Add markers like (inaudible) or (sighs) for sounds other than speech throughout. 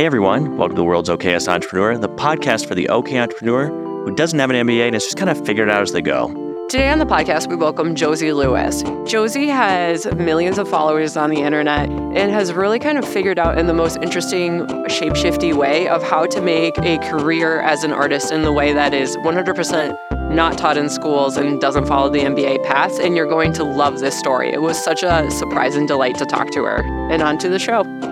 Hey everyone, welcome to the world's Okayest Entrepreneur, the podcast for the OK entrepreneur who doesn't have an MBA and has just kind of figured out as they go. Today on the podcast, we welcome Josie Lewis. Josie has millions of followers on the internet and has really kind of figured out in the most interesting, shapeshifty way of how to make a career as an artist in the way that is 100% not taught in schools and doesn't follow the MBA path. And you're going to love this story. It was such a surprise and delight to talk to her. And on to the show.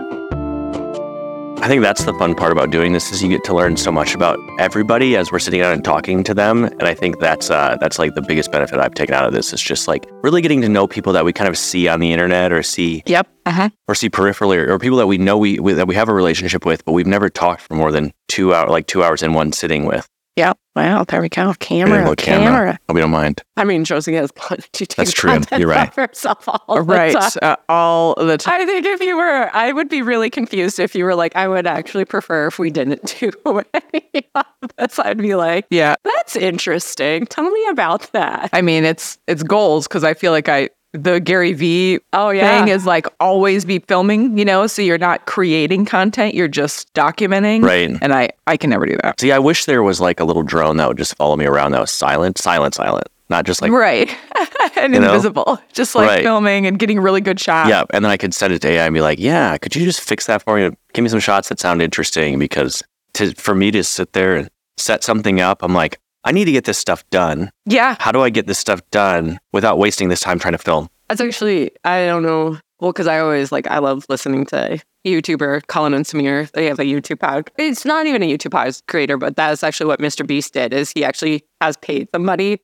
I think that's the fun part about doing this is you get to learn so much about everybody as we're sitting down and talking to them. And I think that's uh, that's like the biggest benefit I've taken out of this is just like really getting to know people that we kind of see on the internet or see Yep. Uh-huh. or see peripherally or, or people that we know we, we that we have a relationship with, but we've never talked for more than two hour like two hours in one sitting with. Yep. Wow. There we go. Yeah, Camera. well, camera. Hope you don't mind. I mean, Josie has plenty to That's true. content You're right. for herself all right. the time. Uh, all the time. I think if you were, I would be really confused if you were like, I would actually prefer if we didn't do (laughs) any of this. I'd be like, Yeah. that's interesting. Tell me about that. I mean, it's it's goals because I feel like I the Gary V Oh, yeah. thing is like always be filming, you know, so you're not creating content, you're just documenting. Right. And I I can never do that. See, I wish there was like a little drone that would just follow me around that was silent, silent, silent. Not just like right. (laughs) and You know? invisible. Just like Right. filming and getting really good shots. Yeah, and then I could send it to AI and be like, "Yeah, could you just fix that for me? Give me some shots that sound interesting." Because to for me to sit there and set something up, I'm like, I need to get this stuff done. Yeah. How do I get this stuff done without wasting this time trying to film? That's actually, I don't know. Well, because I always like, I love listening to YouTuber Colin and Samir. They have a YouTube pod. It's not even a YouTube pod creator, but that's actually what Mr. Beast did. Is he actually has paid somebody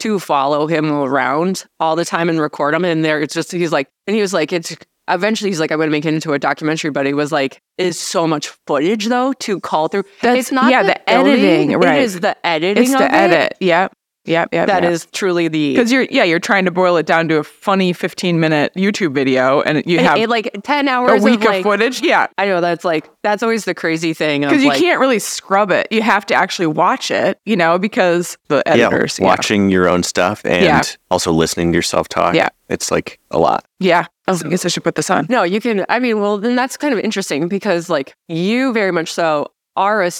to follow him around all the time and record him. And there, it's just he's like, and he was like, it's eventually he's like, I'm going to make it into a documentary. But it was like, it's so much footage though to call through. That's- it's not yeah, the, the editing, filming, right. It is the editing. It's of the it edit. Yep. Yep. Yep. That yep. is truly the because you're yeah you're trying to boil it down to a funny 15 minute YouTube video and you have it, like ten hours a week of, of footage. Yeah, I know that's like that's always the crazy thing because you like, can't really scrub it. You have to actually watch it, you know, because the editors. yeah, watching your own stuff and Yeah. also listening to yourself talk. Yeah. it's like a lot. Yeah. I was- I guess I should put this on. No, you can. I mean, well, then that's kind of interesting because like you very much so are a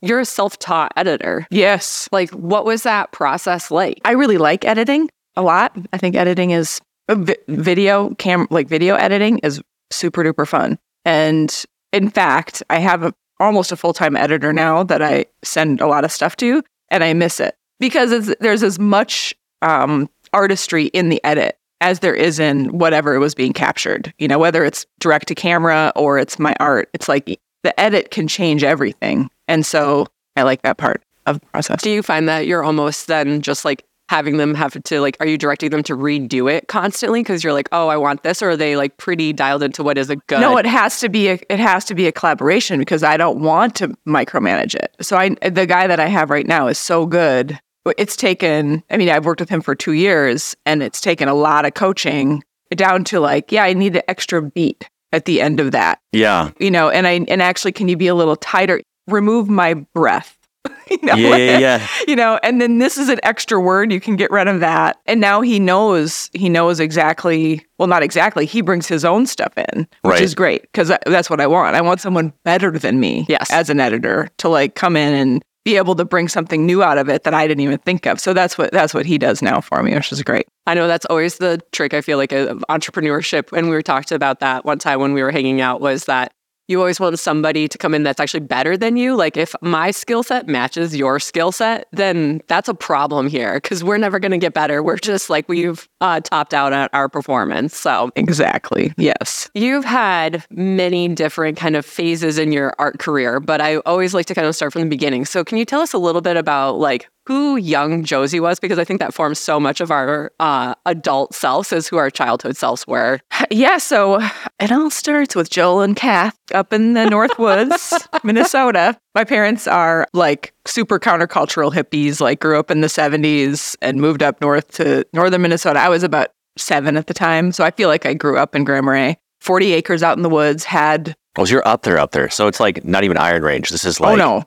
you're a self taught editor. Yes. Like, what was that process like? I really like editing a lot. I think editing is uh, vi- video cam like video editing is super duper fun. And in fact, I have a, almost a full time editor now that I send a lot of stuff to, and I miss it because it's, there's as much um, artistry in the edit as there is in whatever it was being captured. You know, whether it's direct to camera or it's my art. It's like the edit can change everything, and so I like that part of the process. Do you find that you're almost then just like having them have to like, are you directing them to redo it constantly because you're like, oh, I want this, or are they like pretty dialed into what is a good? No, it has to be a it has to be a collaboration because I don't want to micromanage it. So I the guy that I have right now is so good. It's taken I mean, I've worked with him for 2 years and it's taken a lot of coaching down to like, yeah, I need an extra beat at the end of that. Yeah, You know, and I and actually can you be a little tighter? Remove my breath. (laughs) you know? yeah, yeah, yeah. (laughs) you know and then this is an extra word you can get rid of that and now he knows he knows exactly well not exactly he brings his own stuff in which Right. is great because that's what i want i want someone better than me Yes. as an editor to like come in and be able to bring something new out of it that i didn't even think of so that's what that's what he does now for me which is great I know that's always the trick. I feel like of entrepreneurship, and we were talked about that one time when we were hanging out, was that you always want somebody to come in that's actually better than you. Like if my skill set matches your skill set, then that's a problem here because we're never going to get better. We're just like we've uh, topped out at our performance. So exactly yes You've had many different kind of phases in your art career, but I always like to kind of start from the beginning. So can you tell us a little bit about like who young Josie was? Because I think that forms so much of our uh, adult selves as who our childhood selves were. yeah so it all starts with joel and kath up in the north woods (laughs) minnesota my parents are like super countercultural hippies like grew up in the 70s and moved up north to northern minnesota i was about seven at the time so i feel like i grew up in grand marais 40 acres out in the woods had Oh, so you're up there, up there. So it's like not even Iron Range. This is like oh no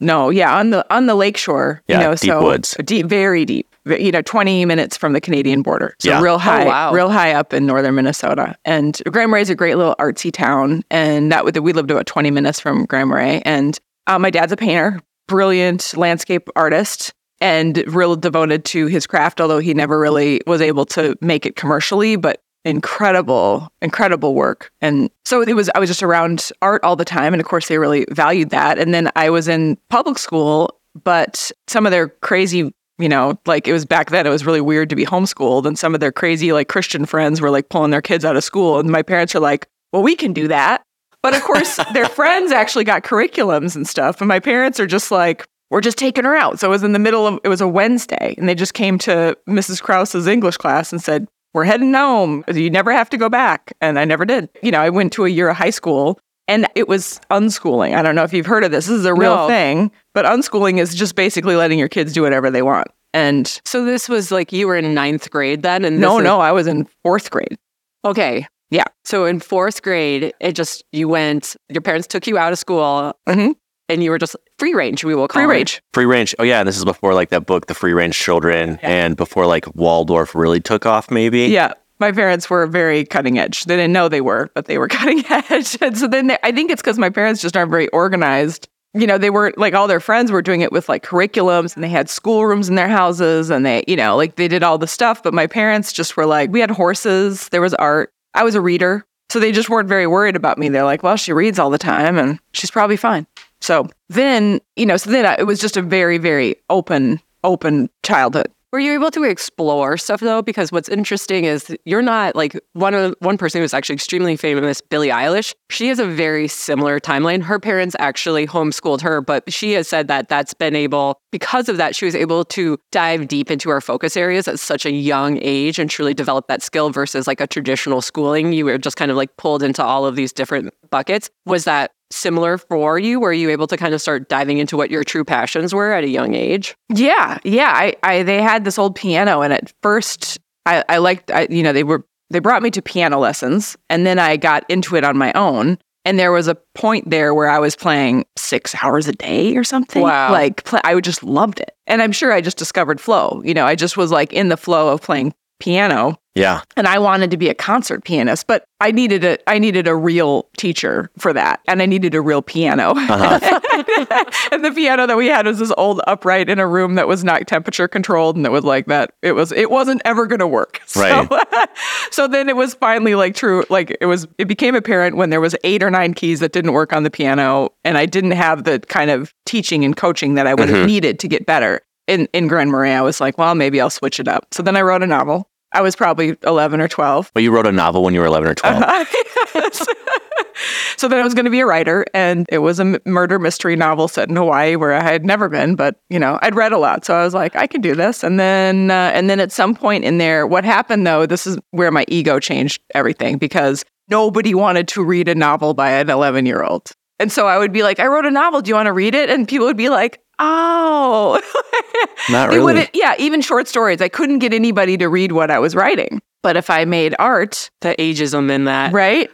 no yeah on the on the lakeshore Yeah, you know deep so woods. deep very deep you know, 20 minutes from the Canadian border. So Yeah. real high, wow. real high up in northern Minnesota. And Grand Marais is a great little artsy town. And that would, we lived about 20 minutes from Grand Marais. And uh, my dad's a painter, brilliant landscape artist. And real devoted to his craft, although he never really was able to make it commercially, but incredible, incredible work. And so it was, I was just around art all the time. And of course, they really valued that. And then I was in public school, but some of their crazy, you know, like it was back then, it was really weird to be homeschooled. And some of their crazy, like Christian friends were like pulling their kids out of school. And my parents are like, well, we can do that. But of course, (laughs) their friends actually got curriculums and stuff. And my parents are just like, we're just taking her out. So it was in the middle of, it was a Wednesday. And they just came to Mrs. Krause's English class and said, we're heading home. You never have to go back. And I never did. You know, I went to a year of high school and it was unschooling. I don't know if you've heard of this. This is a real No. thing, but unschooling is just basically letting your kids do whatever they want. And So this was like you were in ninth grade then, and no, is- no, I was in fourth grade. okay, Yeah. So in fourth grade, it just you went. Your parents took you out of school, Mhm. And you were just free range. We will call Free it. range. Free range. Oh yeah, this is before like that book, The Free Range Children, and before like Waldorf really took off. Maybe. Yeah. My parents were very cutting edge. They didn't know they were, but they were (laughs) cutting edge. And so then they, I think it's because my parents just aren't very organized. You know, they weren't like all their friends were doing it with like curriculums and they had schoolrooms in their houses and they, you know, like they did all the stuff. But my parents just were like, we had horses, there was art. I was a reader. So they just weren't very worried about me. They're like, well, she reads all the time and she's probably fine. So then, you know, so then I, it was just a very, very open, open childhood. Were you able to explore stuff though? Because what's interesting is you're not like one of one person who's actually extremely famous, Billie Eilish. She has a very similar timeline. Her parents actually homeschooled her, but she has said that that's been able because of that she was able to dive deep into her focus areas at such a young age and truly develop that skill versus like a traditional schooling. You were just kind of like pulled into all of these different buckets. Was that similar for you? Were you able to kind of start diving into what your true passions were at a young age? Yeah, yeah. I, I they had this old piano, and at first, I, I liked, I, you know, they were they brought me to piano lessons, and then I got into it on my own. And there was a point there where I was playing six hours a day or something. Wow. Like pl- I would just loved it, and I'm sure I just discovered flow. You know, I just was like in the flow of playing piano, Yeah. and I wanted to be a concert pianist, but I needed a I needed a real teacher for that, and I needed a real piano. Uh-huh. (laughs) and the piano that we had was this old upright in a room that was not temperature controlled, and it was like that. It was it wasn't ever going to work. (laughs) So, Right. (laughs) so then it was finally like true. Like it was it became apparent when there was eight or nine keys that didn't work on the piano, and I didn't have the kind of teaching and coaching that I would have mm-hmm. needed to get better. In in Grand Marais, I was like, well, maybe I'll switch it up. So then I wrote a novel. I was probably 11 or 12. But you wrote a novel when you were 11 or 12. (laughs) so then I was going to be a writer, and it was a murder mystery novel set in Hawaii where I had never been, but you know I'd read a lot, so I was like, I can do this. And then, uh, and then at some point in there, what happened though? This is where my ego changed everything because nobody wanted to read a novel by an 11 year old, and so I would be like, I wrote a novel. Do you want to read it? And people would be like, Oh, (laughs) Not really. Yeah, even short stories. I couldn't get anybody to read what I was writing. But if I made art, The ageism in that. right?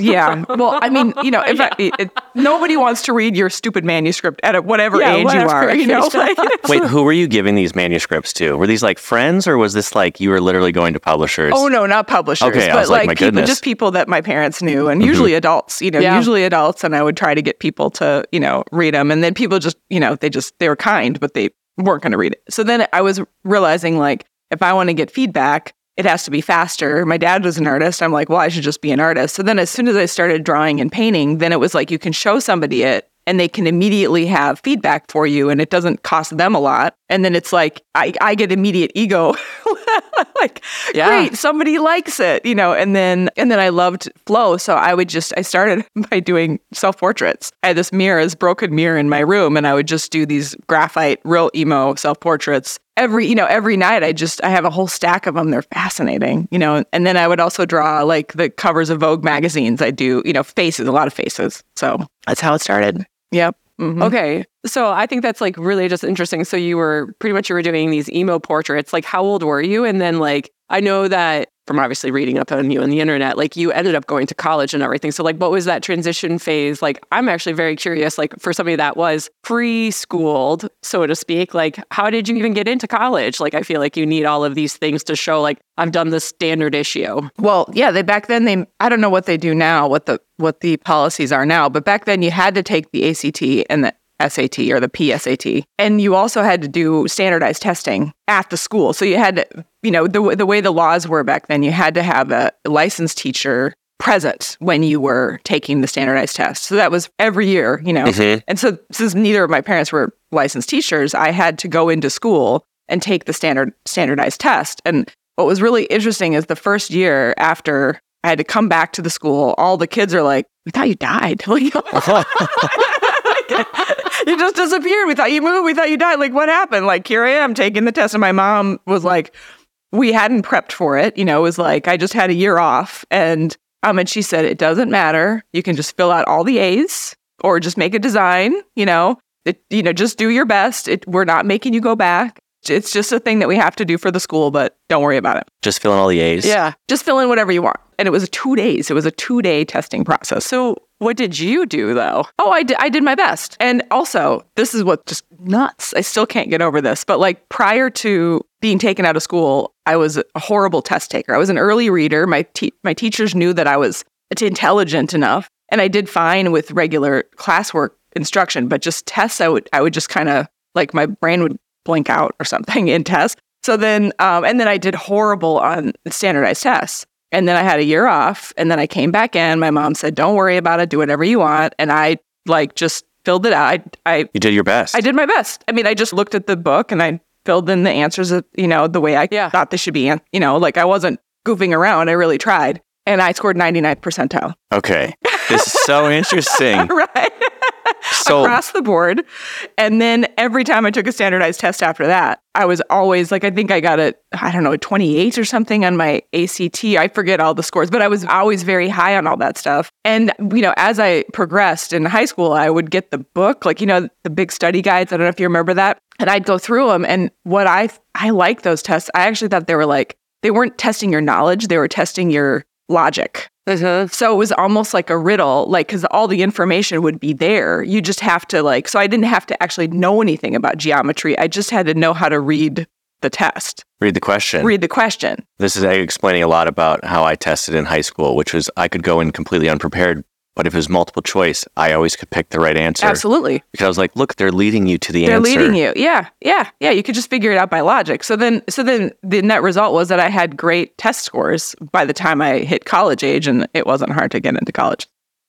Yeah. (laughs) Well, I mean, you know, if I, it, nobody wants to read your stupid manuscript at whatever Yeah, age whatever (laughs) you are, you know. like- (laughs) Wait, who were you giving these manuscripts to? Were these like friends or was this like you were literally going to publishers? oh no, not publishers, Okay, I was like, like, my people, goodness. just people that my parents knew, and mm-hmm. usually adults. You know, Yeah. usually adults, and I would try to get people to, you know, read them, and then people just, you know, they just they were kind, but they weren't going to read it. So then I was realizing like if I want to get feedback. It has to be faster. My dad was an artist. I'm like, well, I should just be an artist. So then, as soon as I started drawing and painting, then it was like you can show somebody it and they can immediately have feedback for you and it doesn't cost them a lot. And then it's like, I, I get immediate ego. (laughs) like, Yeah. great, somebody likes it, you know, and then, and then I loved flow. So I would just, I started (laughs) by doing self portraits. I had this mirror, this broken mirror in my room, and I would just do these graphite, real emo self portraits. Every, you know, every night I just, I have a whole stack of them. They're fascinating, you know, and then I would also draw like the covers of Vogue magazines. I do, you know, faces, a lot of faces. So that's how it started. Yep. Mhm. Okay. So I think that's like really just interesting. So you were pretty much you were doing these emo portraits. Like how old were you? And then like I know that from obviously reading up on you on the internet, like you ended up going to college and everything. So, like, what was that transition phase? Like, I'm actually very curious, like, for somebody that was pre schooled, so to speak, like, how did you even get into college? Like, I feel like you need all of these things to show, like, I've done the standard issue. Well, yeah, they back then they I don't know what they do now, what the what the policies are now, but back then you had to take the ACT and the SAT or the PSAT. And you also had to do standardized testing at the school. So you had to, you know, the, the way the laws were back then, you had to have a licensed teacher present when you were taking the standardized test. So that was every year, you know. Mhm. And so since neither of my parents were licensed teachers, I had to go into school and take the standard standardized test. And what was really interesting is the first year after I had to come back to the school, all the kids are like, "We thought you died." (laughs) (laughs) (laughs) (laughs) you just disappeared. We thought you moved. We thought you died. Like, what happened? Like, here I am taking the test. And my mom was like, we hadn't prepped for it. You know, it was like, I just had a year off. And, um, and she said, it doesn't matter. You can just fill out all the A's or just make a design, you know, it, you know, just do your best. It, we're not making you go back. It's just a thing that we have to do for the school, but don't worry about it. Just fill in all the A's. Yeah. Just fill in whatever you want. And it was two days. It was a two day testing process. So, what did you do though? Oh, I did, I did my best. And also, this is what just nuts. I still can't get over this. But like prior to being taken out of school, I was a horrible test taker. I was an early reader. My te- my teachers knew that I was intelligent enough, and I did fine with regular classwork instruction. But just tests, I would I would just kind of like my brain would blink out or something (laughs) in tests. So then, um, and then I did horrible on standardized tests. And then I had a year off and then I came back in. My mom said, don't worry about it. Do whatever you want. And I like just filled it out. I, I, You did your best. I did my best. I mean, I just looked at the book and I filled in the answers, of, you know, the way I Yeah. thought they should be. an- You know, like I wasn't goofing around. I really tried. And I scored 99th percentile. Okay. This is so (laughs) interesting. right. So across the board. And then every time I took a standardized test after that, I was always like, I think I got a, I don't know, a 28 or something on my ACT. I forget all the scores, but I was always very high on all that stuff. And, you know, as I progressed in high school, I would get the book, like, you know, the big study guides. I don't know if you remember that. And I'd go through them. And what I, I like those tests. I actually thought they were like, they weren't testing your knowledge, they were testing your logic. Mm-hmm. So it was almost like a riddle, like, because all the information would be there. You just have to, like, so I didn't have to actually know anything about geometry. I just had to know how to read the test, read the question. read the question. This is explaining a lot about how I tested in high school, which was I could go in completely unprepared, but if it was multiple choice, I always could pick the right answer. Absolutely. Because I was like, look, they're leading you to the answer. They're leading you. Yeah. Yeah. Yeah. You could just figure it out by logic. So then, so then the net result was that I had great test scores by the time I hit college age, and it wasn't hard to get into college.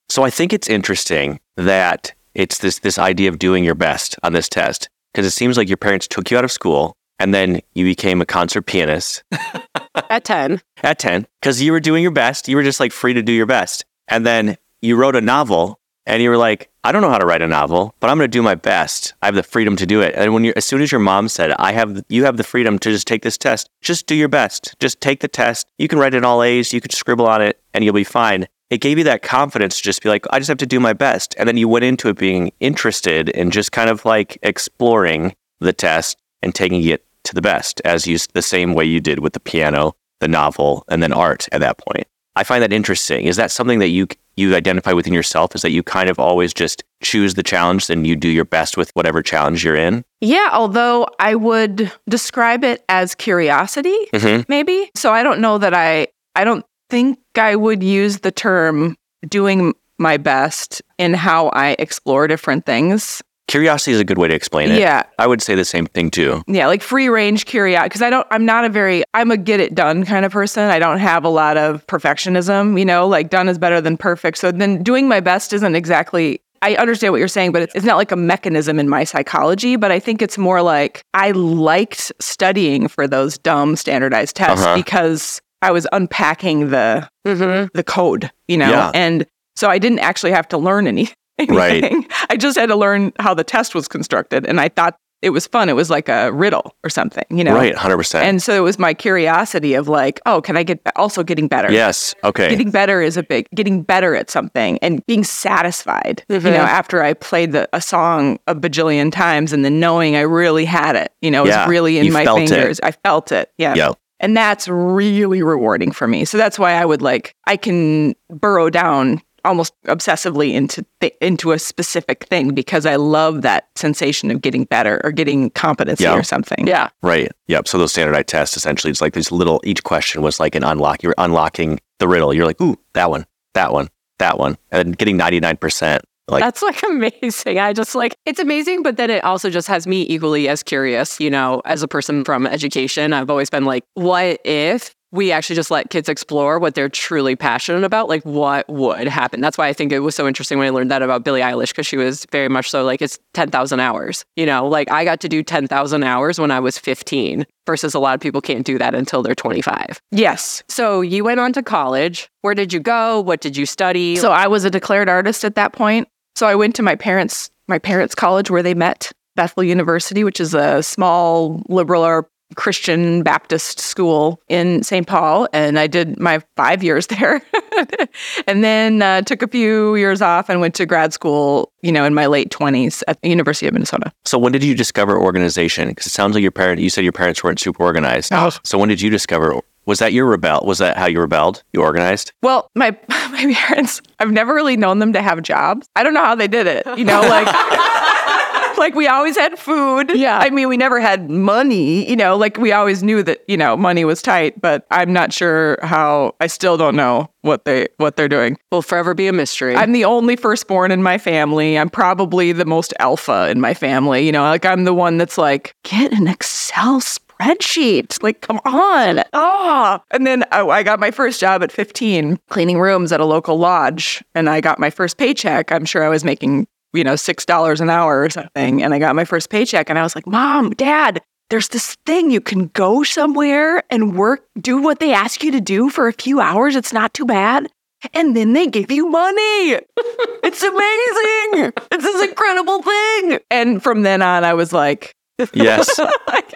So I think it's interesting that it's this this idea of doing your best on this test because it seems like your parents took you out of school and then you became a concert pianist (laughs) At 10. at 10 because you were doing your best. You were just like free to do your best. And then you wrote a novel and you were like, I don't know how to write a novel, but I'm going to do my best. I have the freedom to do it. And when you as soon as your mom said, I have you have the freedom to just take this test, just do your best. Just take the test. You can write it all A's, you could scribble on it and you'll be fine. It gave you that confidence to just be like, I just have to do my best. And then you went into it being interested in just kind of like exploring the test and taking it to the best as you the same way you did with the piano, the novel, and then art at that point. I find that interesting. Is that something that you you identify within yourself? Is that you kind of always just choose the challenge and you do your best with whatever challenge you're in? Yeah, although I would describe it as curiosity, Mm-hmm. maybe. So I don't know that I I don't think I would use the term doing my best in how I explore different things. Curiosity is a good way to explain it. Yeah. I would say the same thing too. Yeah, like free range curiosity because I don't I'm not a very I'm a get it done kind of person. I don't have a lot of perfectionism, you know, like done is better than perfect. So then doing my best isn't exactly I understand what you're saying, but it's, it's not like a mechanism in my psychology, but I think it's more like I liked studying for those dumb standardized tests Uh-huh. because I was unpacking the Mm-hmm. the code, you know, Yeah. and so I didn't actually have to learn any, (laughs) Right. I just had to learn how the test was constructed, and I thought it was fun. It was like a riddle or something, you know. Right, 100%. And so it was my curiosity of like, oh, can I get also getting better? yes. Okay. Getting better is a big getting better at something and being satisfied. You Mhm. know, after I played the, a song a bajillion times and then knowing I really had it, you know, it Yeah, was really in you my felt it. fingers. I felt it. Yeah. Yeah. And that's really rewarding for me. So that's why I would like, I can burrow down almost obsessively into th- into a specific thing because I love that sensation of getting better or getting competency Yeah. or something. Yeah. Right. Yep. So those standardized tests essentially it's like these little each question was like an unlock. You're unlocking the riddle. You're like, ooh, that one, that one, that one. And getting ninety nine percent. Like That's like (laughs) amazing. I just like it's amazing, but then it also just has me equally as curious, you know, as a person from education. I've always been like, what if we actually just let kids explore what they're truly passionate about? Like what would happen? That's why I think it was so interesting when I learned that about Billie Eilish, because she was very much so like it's 10,000 hours. You know, like I got to do 10,000 hours when I was 15 versus a lot of people can't do that until they're 25. Yes. So you went on to college. Where did you go? What did you study? So I was a declared artist at that point. So I went to my parents' my parents' college where they met, Bethel University, which is a small liberal Christian Baptist school in St. Paul, and I did my five years (laughs) there, and then uh, took a few years off and went to grad school. You know, in my late twenties at the University of Minnesota. so when did you discover organization? Because it sounds like your parent you said your parents weren't super organized. Oh. So when did you discover was that your rebel was that how you rebelled? You organized? Well, my (laughs) my parents, I've never really known them to have jobs. I don't know how they did it. You know, like (laughs) (laughs) like we always had food. Yeah. I mean, we never had money, you know, like we always knew that, you know, money was tight, but I'm not sure how I still don't know what they what they're doing. will forever be a mystery. I'm the only firstborn in my family. I'm probably the most alpha in my family. You know, like I'm the one that's like, get an Excel spreadsheet. Like, come on. Ah. And then I, I got my first job at 15, cleaning rooms at a local lodge. And I got my first paycheck. I'm sure I was making, you know, $6 an hour or something. And I got my first paycheck and I was like, Mom, Dad, there's this thing you can go somewhere and work, do what they ask you to do for a few hours. It's not too bad. And then they give you money. (laughs) it's amazing. It's this incredible thing. And from then on, I was like, Yes. (laughs) like,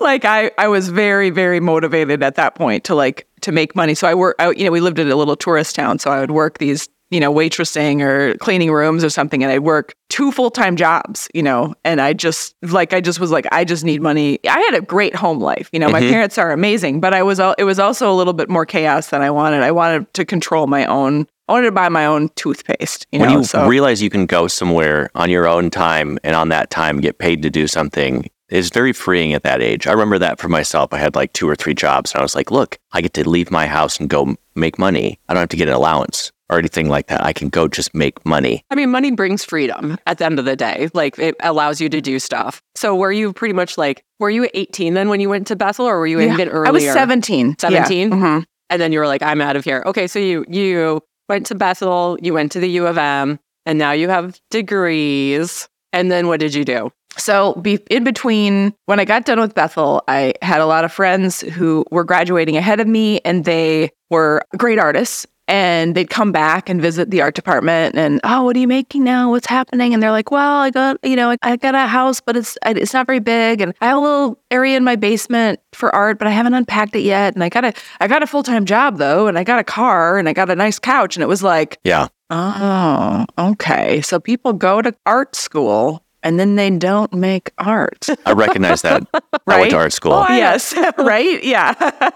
like I, I was very, very motivated at that point to like to make money. So I work, I, you know, we lived in a little tourist town, so I would work these, you know, waitressing or cleaning rooms or something, and I'd work two full time jobs, you know, and I just like I just was like I just need money. I had a great home life, you know, my Mhm. parents are amazing, but I was it was also a little bit more chaos than I wanted. I wanted to control my own. I wanted to buy my own toothpaste, you when know. you so realize you can go somewhere on your own time and on that time get paid to do something is very freeing at that age. I remember that for myself. I had like two or three jobs and I was like, look, I get to leave my house and go make money. I don't have to get an allowance or anything like that. I can go just make money. I mean, money brings freedom at the end of the day. Like it allows you to do stuff. So were you pretty much like, were you 18 then when you went to Bethel or were you Yeah. even earlier? I was 17. 17? Yeah. Mhm. And then you were like, I'm out of here. Okay. So you, you went to Bethel, you went to the U of M, and now you have degrees. And then what did you do? So, be, in between when I got done with Bethel, I had a lot of friends who were graduating ahead of me and they were great artists. And they'd come back and visit the art department and, oh, what are you making now? What's happening? And they're like, well, I got, you know, I got a house, but it's it's not very big, and I have a little area in my basement for art, but I haven't unpacked it yet. And I got a I got a full time job though, and I got a car, and I got a nice couch, and it was like, Yeah. Oh, okay. So people go to art school and then they don't make art. I recognize that. I went to art school. Oh, yes, (laughs) right? Yeah.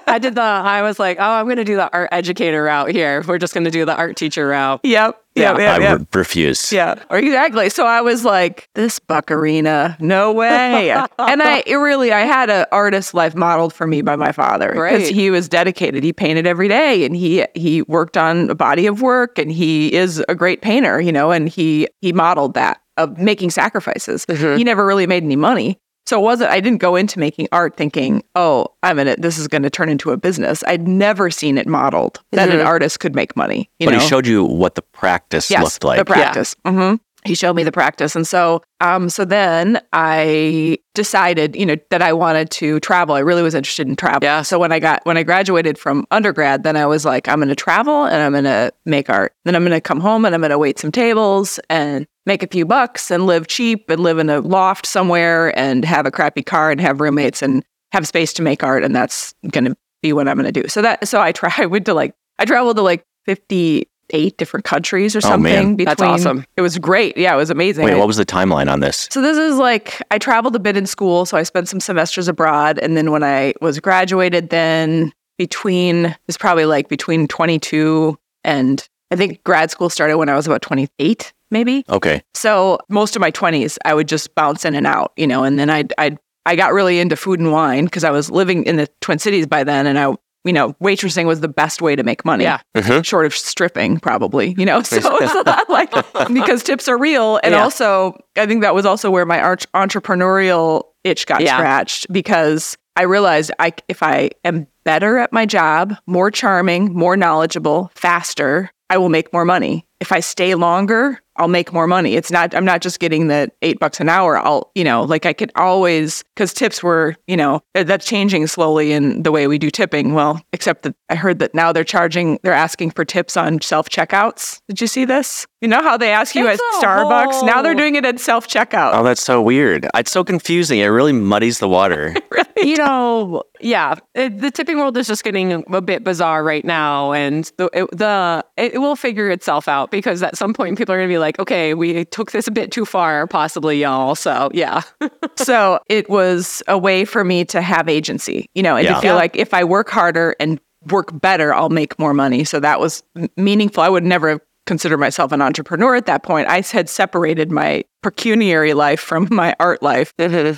I did the, I was like, oh, I'm going to do the art educator route here. We're just going to do the art teacher route. yep. Yeah. Yep. Yep. I re- refuse. Yeah, or exactly. So I was like, this buckarina, no way. (laughs) and I it really, I had an artist life modeled for me by my father because he was dedicated. He painted every day, and he he worked on a body of work, and he is a great painter, you know. And he he modeled that of making sacrifices. Mhm. He never really made any money. So it wasn't I didn't go into making art thinking, oh, I'm in it. This is going to turn into a business. I'd never seen it modeled that an Mhm. artist could make money. You but know? he showed you what the practice yes, looked like. the practice. hmm He showed me the practice, and so, um, so then I decided, you know, that I wanted to travel. I really was interested in travel. Yeah. So when I got when I graduated from undergrad, then I was like, I'm going to travel and I'm going to make art. Then I'm going to come home and I'm going to wait some tables and make a few bucks and live cheap and live in a loft somewhere and have a crappy car and have roommates and have space to make art. And that's going to be what I'm going to do. So that so I try. (laughs) I went to like I traveled to like 58 different countries or something. Oh, something. man. between, That's awesome. It was great. Yeah, it was amazing. Wait, what was the timeline on this? so this is like I traveled a bit in school, so I spent some semesters abroad, and then when I was graduated, then between it's probably like between 22 and I think grad school started when I was about 28, maybe. Okay. So most of my 20s, I would just bounce in and out, you know, and then I I I got really into food and wine because I was living in the Twin Cities by then, and I you know waitressing was the best way to make money Yeah. Mhm. short of stripping, probably, you know. (laughs) So it's a lot like (laughs) because tips are real. And Yeah. also, I think that was also where my arch- entrepreneurial itch got Yeah. scratched because I realized I if I am better at my job, more charming, more knowledgeable, faster, I will make more money. If I stay longer, I'll make more money. It's not I'm not just getting the 8 bucks an hour. I'll, you know, like I could always cuz tips were, you know, that's changing slowly in the way we do tipping. Well, except that I heard that now they're charging they're asking for tips on self-checkouts. Did you see this? You know how they ask you It's at a Starbucks? Now they're doing it at self-checkout. Oh, that's so weird. It's so confusing. It really muddies the water. (laughs) you know, yeah, it, the tipping world is just getting a bit bizarre right now, and the it, the it will figure itself out because at some point people are gonna be like, okay, we took this a bit too far, possibly, y'all. So yeah, (laughs) so it was a way for me to have agency, you know, and Yeah. to feel Yeah. like if I work harder and work better, I'll make more money. So that was meaningful. I would never have considered myself an entrepreneur at that point. I had separated my pecuniary life from (laughs) my art life.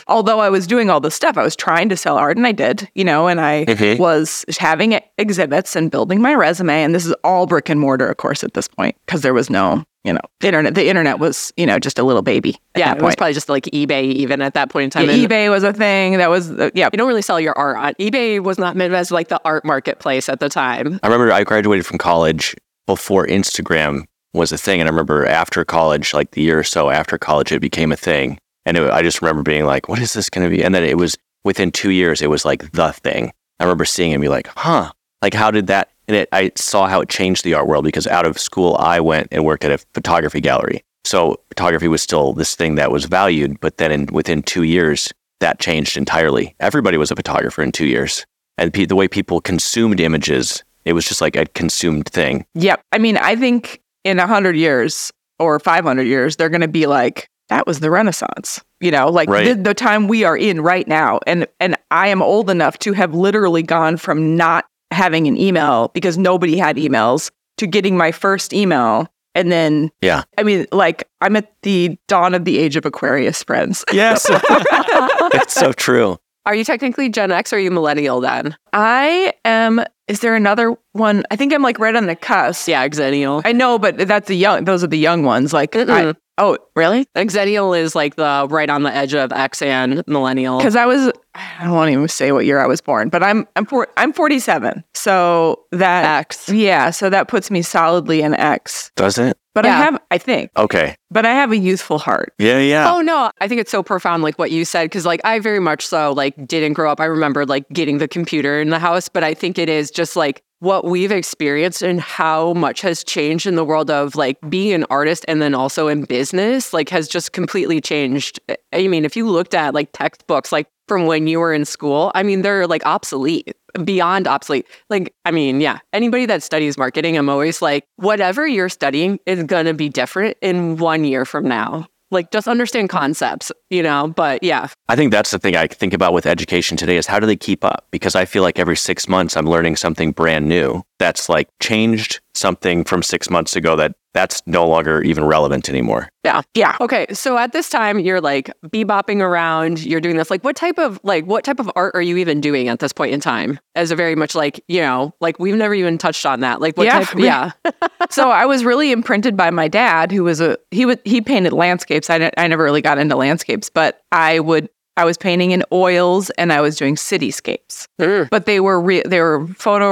Although I was doing all this stuff, I was trying to sell art and I did, you know, and I Mhm. was having e- exhibits and building my resume. And this is all brick and mortar, of course, at this point, because there was no, you know, the internet. The internet was, you know, just a little baby. Yeah, it was probably just like eBay even at that point in time. Yeah, And eBay was a thing. That was, uh, yeah. You don't really sell your art on eBay. Was not meant as like the art marketplace at the time. I remember I graduated from college before Instagram was a thing. And I remember after college, like the year or so after college, it became a thing. And it, I just remember being like, what is this going to be? And then it was within two years, it was like the thing. I remember seeing it and be like, huh, like how did that? And it, I saw how it changed the art world because out of school, I went and worked at a photography gallery. So photography was still this thing that was valued. But then in, within two years, that changed entirely. Everybody was a photographer in two years. And the way people consumed images, it was just like a consumed thing. Yep. I mean, I think in a hundred years or 500 years, they're going to be like, that was the Renaissance, you know, like Right. the, the time we are in right now. And, and I am old enough to have literally gone from not having an email because nobody had emails to getting my first email. And then, Yeah. I mean, like I'm at the dawn of the age of Aquarius, friends. Yes. (laughs) (laughs) it's so true. Are you technically Gen X or are you millennial then? I am, is there another one? I think I'm like right on the cusp. Yeah, Xennial. I know, but that's the young, those are the young ones. Like, I, oh, really? Xennial is like the right on the edge of X and millennial. Because I was, I don't want to even say what year I was born, but I'm, I'm, four, I'm 47. So that, X. yeah, so that puts me solidly in X. Does it? But I have, I think, Okay. but I have a youthful heart. Yeah, yeah. Oh no, I think it's so profound like what you said cuz like I very much so like didn't grow up. I remember like getting the computer in the house, but I think it is just like what we've experienced and how much has changed in the world of like being an artist and then also in business like has just completely changed. I mean, if you looked at like textbooks like from when you were in school, I mean they're like obsolete, beyond obsolete. Like I mean, yeah, anybody that studies marketing, I'm always like whatever you're studying is going to be different in 1 year from now. Like just understand concepts, you know, but yeah. I think that's the thing I think about with education today is how do they keep up? Because I feel like every six months I'm learning something brand new that's like changed something from six months ago that that's no longer even relevant anymore. Yeah. Yeah. Okay, so at this time you're like bebopping around, you're doing this. Like what type of like what type of art are you even doing at this point in time? As a very much like, you know, like we've never even touched on that. Like what Yeah. type (laughs) yeah. (laughs) so I was really imprinted by my dad, who was a he would he painted landscapes. I I never really got into landscapes, but I would I was painting in oils and I was doing cityscapes. Mm. But they were re- they were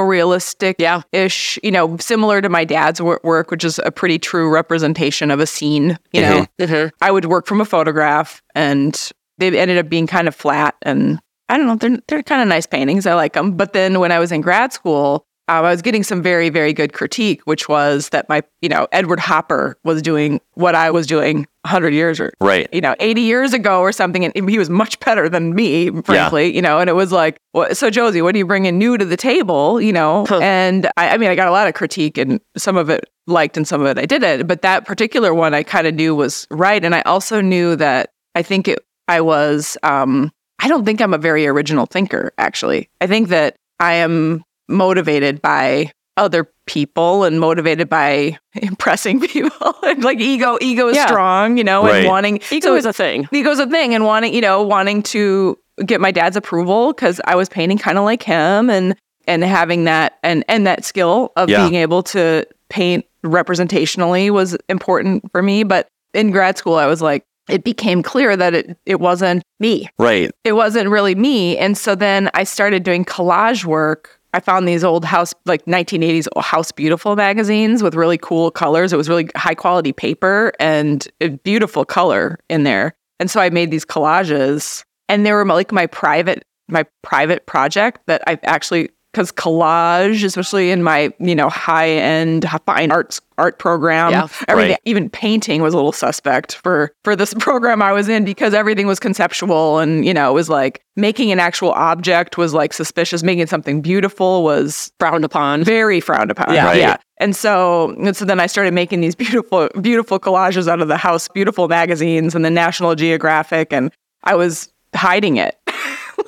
photorealistic Yeah. ish, you know, similar to my dad's work, which is a pretty true representation of a scene. You know, Mhm. I would work from a photograph, and they ended up being kind of flat and. I don't know. They're they're kind of nice paintings. I like them. But then when I was in grad school, um, I was getting some very, very good critique, which was that my, you know, Edward Hopper was doing what I was doing 100 years or, Right. you know, 80 years ago or something. And he was much better than me, frankly, you know, and it was like, well, so Josie, what are you bringing new to the table, you know? Huh. And I, I mean, I got a lot of critique and some of it liked and some of it I didn't. But that particular one I kind of knew was right. And I also knew that I think it, I was, um, I don't think I'm a very original thinker, actually. I think that I am motivated by other people and motivated by (laughs) impressing people (laughs) and like ego ego is Yeah. strong you know Right. and wanting Ego so is a thing. ego is a thing and wanting you know wanting to get my dad's approval because i was painting kind of like him and and having that and and that skill of Yeah. being able to paint representationally was important for me but in grad school i was like it became clear that it it wasn't me Right. it wasn't really me. And so then I started doing collage work. I found these old house, like 1980s House Beautiful magazines with really cool colors. It was really high quality paper and beautiful color in there. And so I made these collages and they were like my private, my private project that I've actually, because collage, especially in my, you know, high end fine arts art program, Yeah. everything, Right. even painting was a little suspect for for this (laughs) program I was in because everything was conceptual and you know it was like making an actual object was like suspicious making something beautiful was Frowned upon. very frowned upon Yeah. Right. yeah and so and so then I started making these beautiful beautiful collages out of the house beautiful magazines and the National Geographic and I was hiding it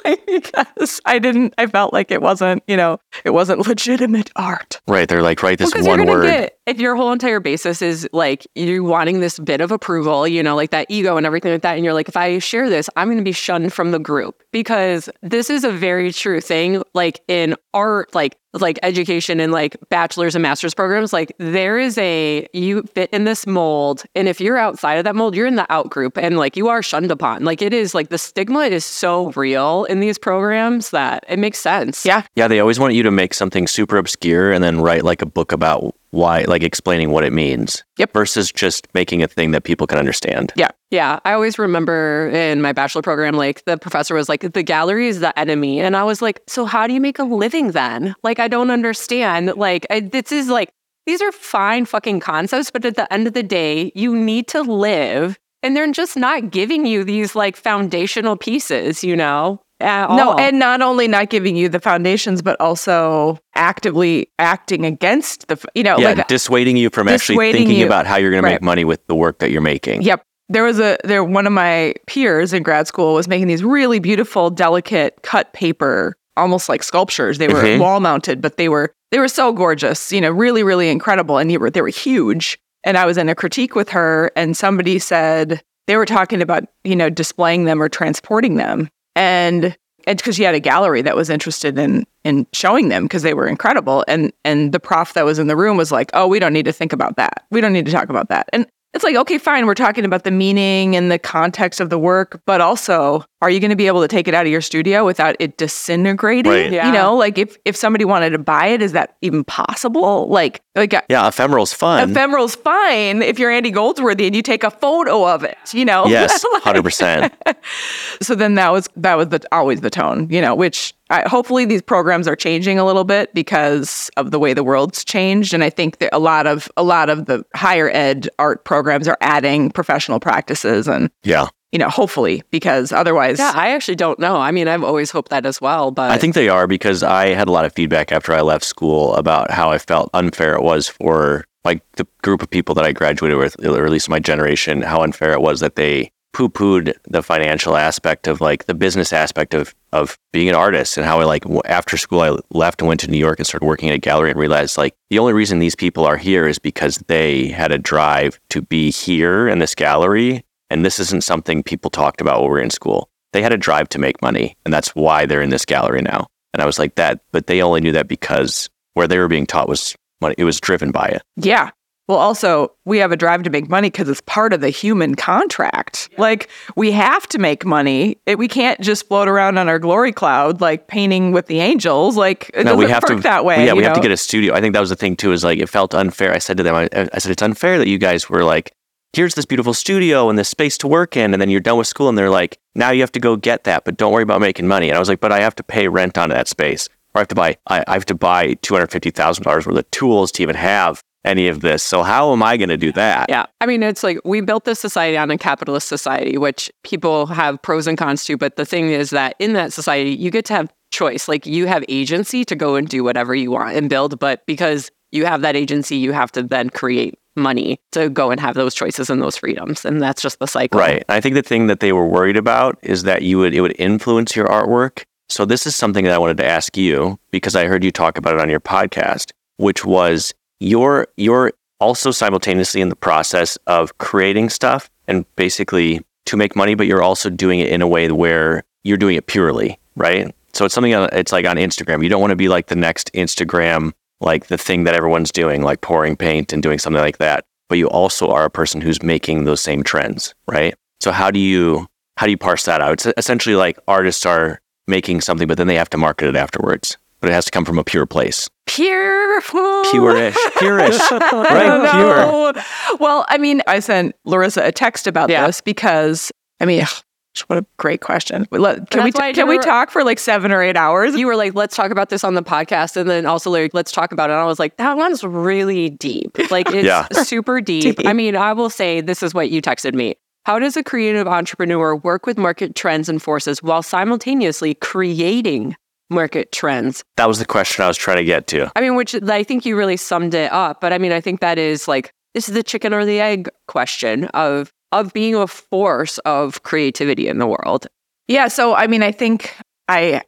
(laughs) because I didn't I felt like it wasn't you know it wasn't (laughs) legitimate art Right. They're like, write this Because one word. get if your whole entire basis is like you wanting this bit of approval, you know, like that ego and everything like that, and you're like, if I share this, I'm going to be shunned from the group because this is a very true thing. Like in art, like like education and like bachelor's and master's programs, like there is a you fit in this mold, and if you're outside of that mold, you're in the out group, and like you are shunned upon. Like it is like the stigma is so real in these programs that it makes sense. Yeah. Yeah, they always want you to make something super obscure and then write like a book about why, like explaining what it means. Yep. Versus just making a thing that people can understand. Yeah, Yeah. I always remember in my bachelor program, like the professor was like, the gallery is the enemy. And I was like, so how do you make a living then? Like, I don't understand. Like, I, this is like, these are fine fucking concepts, but at the end of the day, you need to live. And they're just not giving you these like foundational pieces, you know? At No, and not only not giving you the foundations, but also actively acting against the, you know, yeah, like, dissuading you from actually thinking you. about how you're going to make money with the work that you're making. yep. There was a, there, one of my peers in grad school was making these really beautiful, delicate cut paper, almost like sculptures. They were Mhm. wall mounted, but they were, they were so gorgeous, you know, really, really incredible. And they were, they were huge. And I was in a critique with her, and somebody said they were talking about, you know, displaying them or transporting them. And and because she had a gallery that was interested in in showing them because they were incredible. And and the prof that was in the room was like oh we don't need to think about that. We don't need to talk about that. And it's like okay fine we're talking about the meaning and the context of the work but also are you going to be able to take it out of your studio without it disintegrating Right. Yeah. you know like if if somebody wanted to buy it is that even possible like like uh, Yeah, ephemeral's fun. ephemeral's fine if you're andy goldsworthy and you take a photo of it you know yes, (laughs) Like- hundred percent. (laughs) so then that was that was the always the tone you know which I, hopefully these programs are changing a little bit because of the way the world's changed and i think that a lot of a lot of the higher ed art programs are adding professional practices and Yeah, you know hopefully because otherwise yeah, I actually don't know. I mean, I've always hoped that as well, but I think they are because I had a lot of feedback after I left school about how I felt unfair it was for like the group of people that I graduated with, or at least my generation, how unfair it was that they poo-pooed the financial aspect of like the business aspect of of being an artist and how I like after school I left and went to New York and started working at a gallery and realized like the only reason these people are here is because they had a drive to be here in this gallery and this isn't something people talked about when we were in school. They had a drive to make money and that's why they're in this gallery now. And I was like that, but they only knew that because where they were being taught was money. It was driven by it. yeah well also we have a drive to make money because it's part of the human contract like we have to make money it, we can't just float around on our glory cloud like painting with the angels like it no, doesn't we have work to that way Yeah, you we have to get a studio. I think that was the thing too. Is like it felt unfair. I said to them, I, I said it's unfair that you guys were like, here's this beautiful studio and this space to work in, and then you're done with school, and they're like, now you have to go get that, but don't worry about making money. And I was like, but I have to pay rent on that space. or I have to buy I, I have to buy two hundred fifty thousand dollars worth of tools to even have any of this. So how am I going to do that? Yeah. I mean, it's like we built this society on a capitalist society, which people have pros and cons to. But the thing is that in that society, you get to have choice. Like you have agency to go and do whatever you want and build. But because you have that agency, you have to then create money to go and have those choices and those freedoms. And that's just the cycle. Right. I think the thing that they were worried about is that you would it would influence your artwork. So this is something that I wanted to ask you because I heard you talk about it on your podcast, which was you're you're also simultaneously in the process of creating stuff and basically to make money, but you're also doing it in a way where you're doing it purely, right? So it's something it's like on Instagram. You don't want to be like the next Instagram, like the thing that everyone's doing, like pouring paint and doing something like that. But you also are a person who's making those same trends, right? So how do you how do you parse that out? It's essentially like artists are making something, but then they have to market it afterwards. But it has to come from a pure place. Pure, Pure-ish. Pure-ish. (laughs) right? Pure. Well, I mean, I sent Larissa a text about Yeah. this because, I mean, (sighs) what a great question. Can we That's why I can we talk for like seven or eight hours? You were like, let's talk about this on the podcast. And then also, like, let's talk about it. And I was like, that one's really deep. Like, (laughs) it's Yeah. super deep. I mean, I will say this is what you texted me. How does a creative entrepreneur work with market trends and forces while simultaneously creating market trends? That was the question I was trying to get to. I mean, which I think you really summed it up. But I mean, I think that is like, this is the chicken or the egg question of of being a force of creativity in the world. Yeah, so I mean, I think I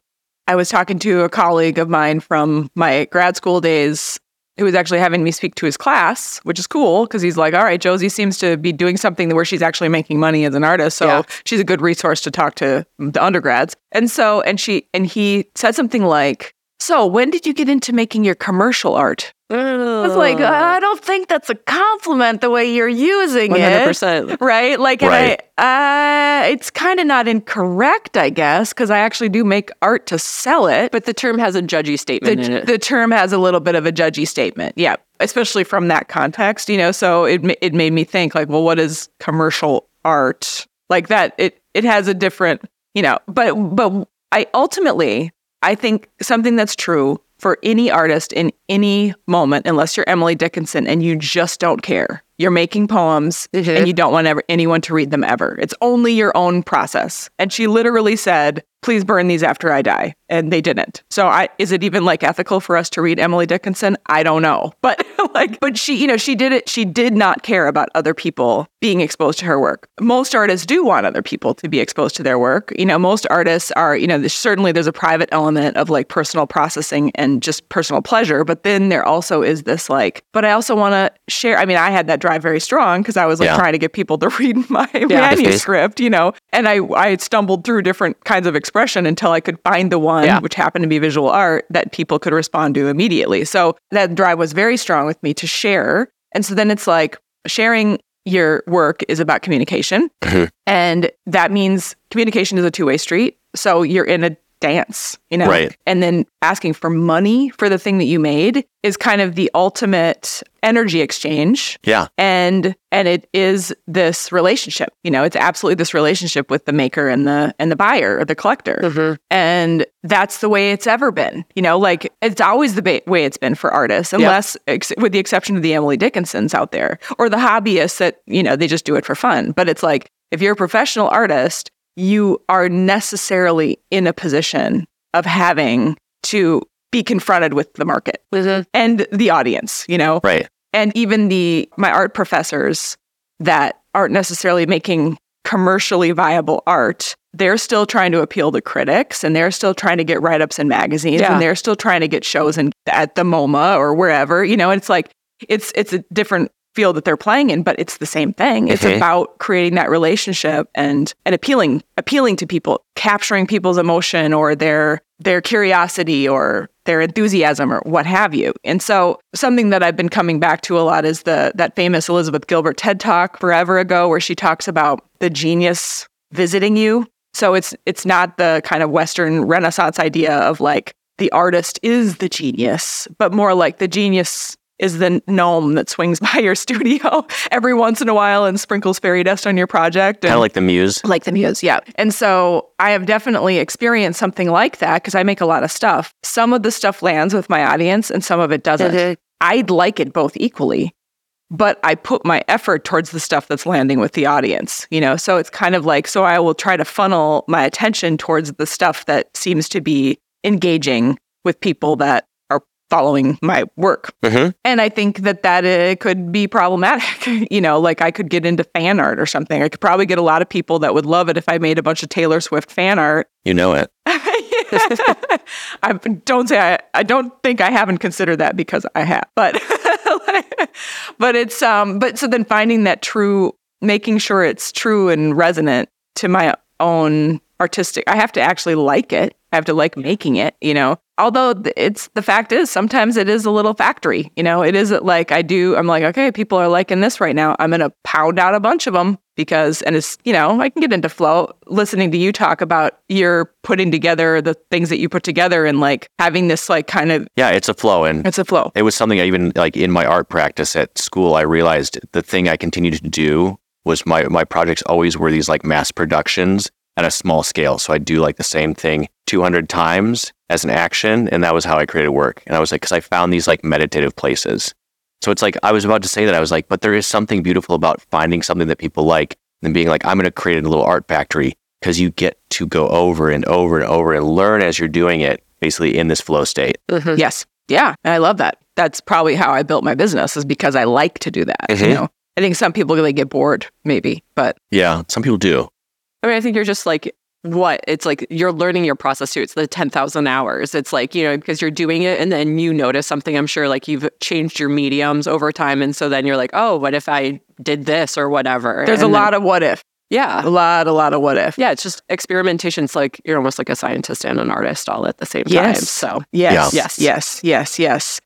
I was talking to a colleague of mine from my grad school days who was actually having me speak to his class, which is cool because he's like, "All right, Josie seems to be doing something where she's actually making money as an artist, so Yeah. she's a good resource to talk to the undergrads." And so, and she and he said something like, "So, when did you get into making your commercial art?" I was like, "I don't think that's a compliment the way you're using one it." hundred percent. right? Like, Right. I, uh, it's kind of not incorrect, I guess, because I actually do make art to sell it. But the term has a judgy statement in the, it. the term has a little bit of a judgy statement, yeah, especially from that context, you know. So it it made me think, like, well, what is commercial art like that? It it has a different, you know. But but I ultimately I think something that's true for any artist in any moment, unless you're Emily Dickinson and you just don't care. You're making poems Mhm. and you don't want ever, anyone to read them ever. It's only your own process. And she literally said, please burn these after I die. And they didn't. So I is it even like ethical for us to read Emily Dickinson? I don't know. (laughs) But like but she, you know, she did it she did not care about other people being exposed to her work. Most artists do want other people to be exposed to their work. You know, most artists are, you know, there's, certainly there's a private element of like personal processing and just personal pleasure, but then there also is this like, but I also want to share. I mean, I had that drive very strong because I was like Yeah. trying to get people to (laughs) read my manuscript, you know, and I I stumbled through different kinds of expression until I could find the one Yeah. which happened to be visual art that people could respond to immediately. So that drive was very strong with me to share. And so then it's like sharing your work is about communication. Mhm. And that means communication is a two way street. So you're in a dance, you know? Right. And then asking for money for the thing that you made is kind of the ultimate energy exchange Yeah. and and it is this relationship you know it's absolutely this relationship with the maker and the and the buyer or the collector Mhm. and that's the way it's ever been you know like it's always the ba- way it's been for artists unless ex- with the exception of the emily dickinsons out there or the hobbyists that you know they just do it for fun but it's like if you're a professional artist you are necessarily in a position of having to be confronted with the market mm-hmm. and the audience you know Right. and even the my art professors that aren't necessarily making commercially viable art they're still trying to appeal to critics and they're still trying to get write-ups in magazines Yeah. and they're still trying to get shows in, at the MoMA or wherever you know and it's like it's it's a different field that they're playing in but it's the same thing it's Mhm. about creating that relationship and and appealing appealing to people capturing people's emotion or their their curiosity or their enthusiasm or what have you. And so something that I've been coming back to a lot is the that famous Elizabeth Gilbert TED Talk forever ago where she talks about the genius visiting you. So it's it's not the kind of western renaissance idea of like the artist is the genius, but more like the genius is the gnome that swings (laughs) by your studio every once in a while and sprinkles fairy dust on your project. Kind and- of like the muse. like the muse, yeah. And so I have definitely experienced something like that because I make a lot of stuff. Some of the stuff lands with my audience and some of it doesn't. I'd like it both equally, but I put my effort towards the stuff that's landing with the audience, you know? So it's kind of like, so I will try to funnel my attention towards the stuff that seems to be engaging with people that are following my work. hmm And I think that that uh, could be problematic. (laughs) you know, like I could get into fan art or something. I could probably get a lot of people that would love it if I made a bunch of Taylor Swift fan art. You know it. (laughs) I don't say I, I don't think I haven't considered that because I have, but (laughs) but it's um but so then finding that true, making sure it's true and resonant to my own artistic. I have to actually like it. I have to like making it. You know, although it's the fact is sometimes it is a little factory. You know, it isn't like I do. I'm like okay, people are liking this right now. I'm gonna pound out a bunch of them because and it's you know I can get into flow listening to you talk about your putting together the things that you put together and like having this like kind of Yeah, it's a flow. And it's a flow. it was something I even like in my art practice at school, I realized the thing I continued to do was my my projects always were these like mass productions at a small scale. So I'd do like the same thing 200 times as an action. And that was how I created work. And I was like, because I found these like meditative places. So it's like, I was about to say that. I was like, but there is something beautiful about finding something that people like and being like, I'm going to create a little art factory because you get to go over and over and over and learn as you're doing it, basically in this flow state. Mhm. Yes. Yeah. And I love that. That's probably how I built my business is because I like to do that. You Mhm. know, I think some people they get bored maybe, but Yeah, some people do. I mean, I think you're just like, what? It's like you're learning your process too. It's the 10,000 hours. It's like, you know, because you're doing it and then you notice something. I'm sure like you've changed your mediums over time. And so then you're like, oh, what if I did this or whatever? there's a then- lot of what if. Yeah. A lot, a lot of what if. Yeah. It's just experimentation. It's like you're almost like a scientist and an artist all at the same time. So, Yes. Yeah. Yes. Yes. Yes. Yes.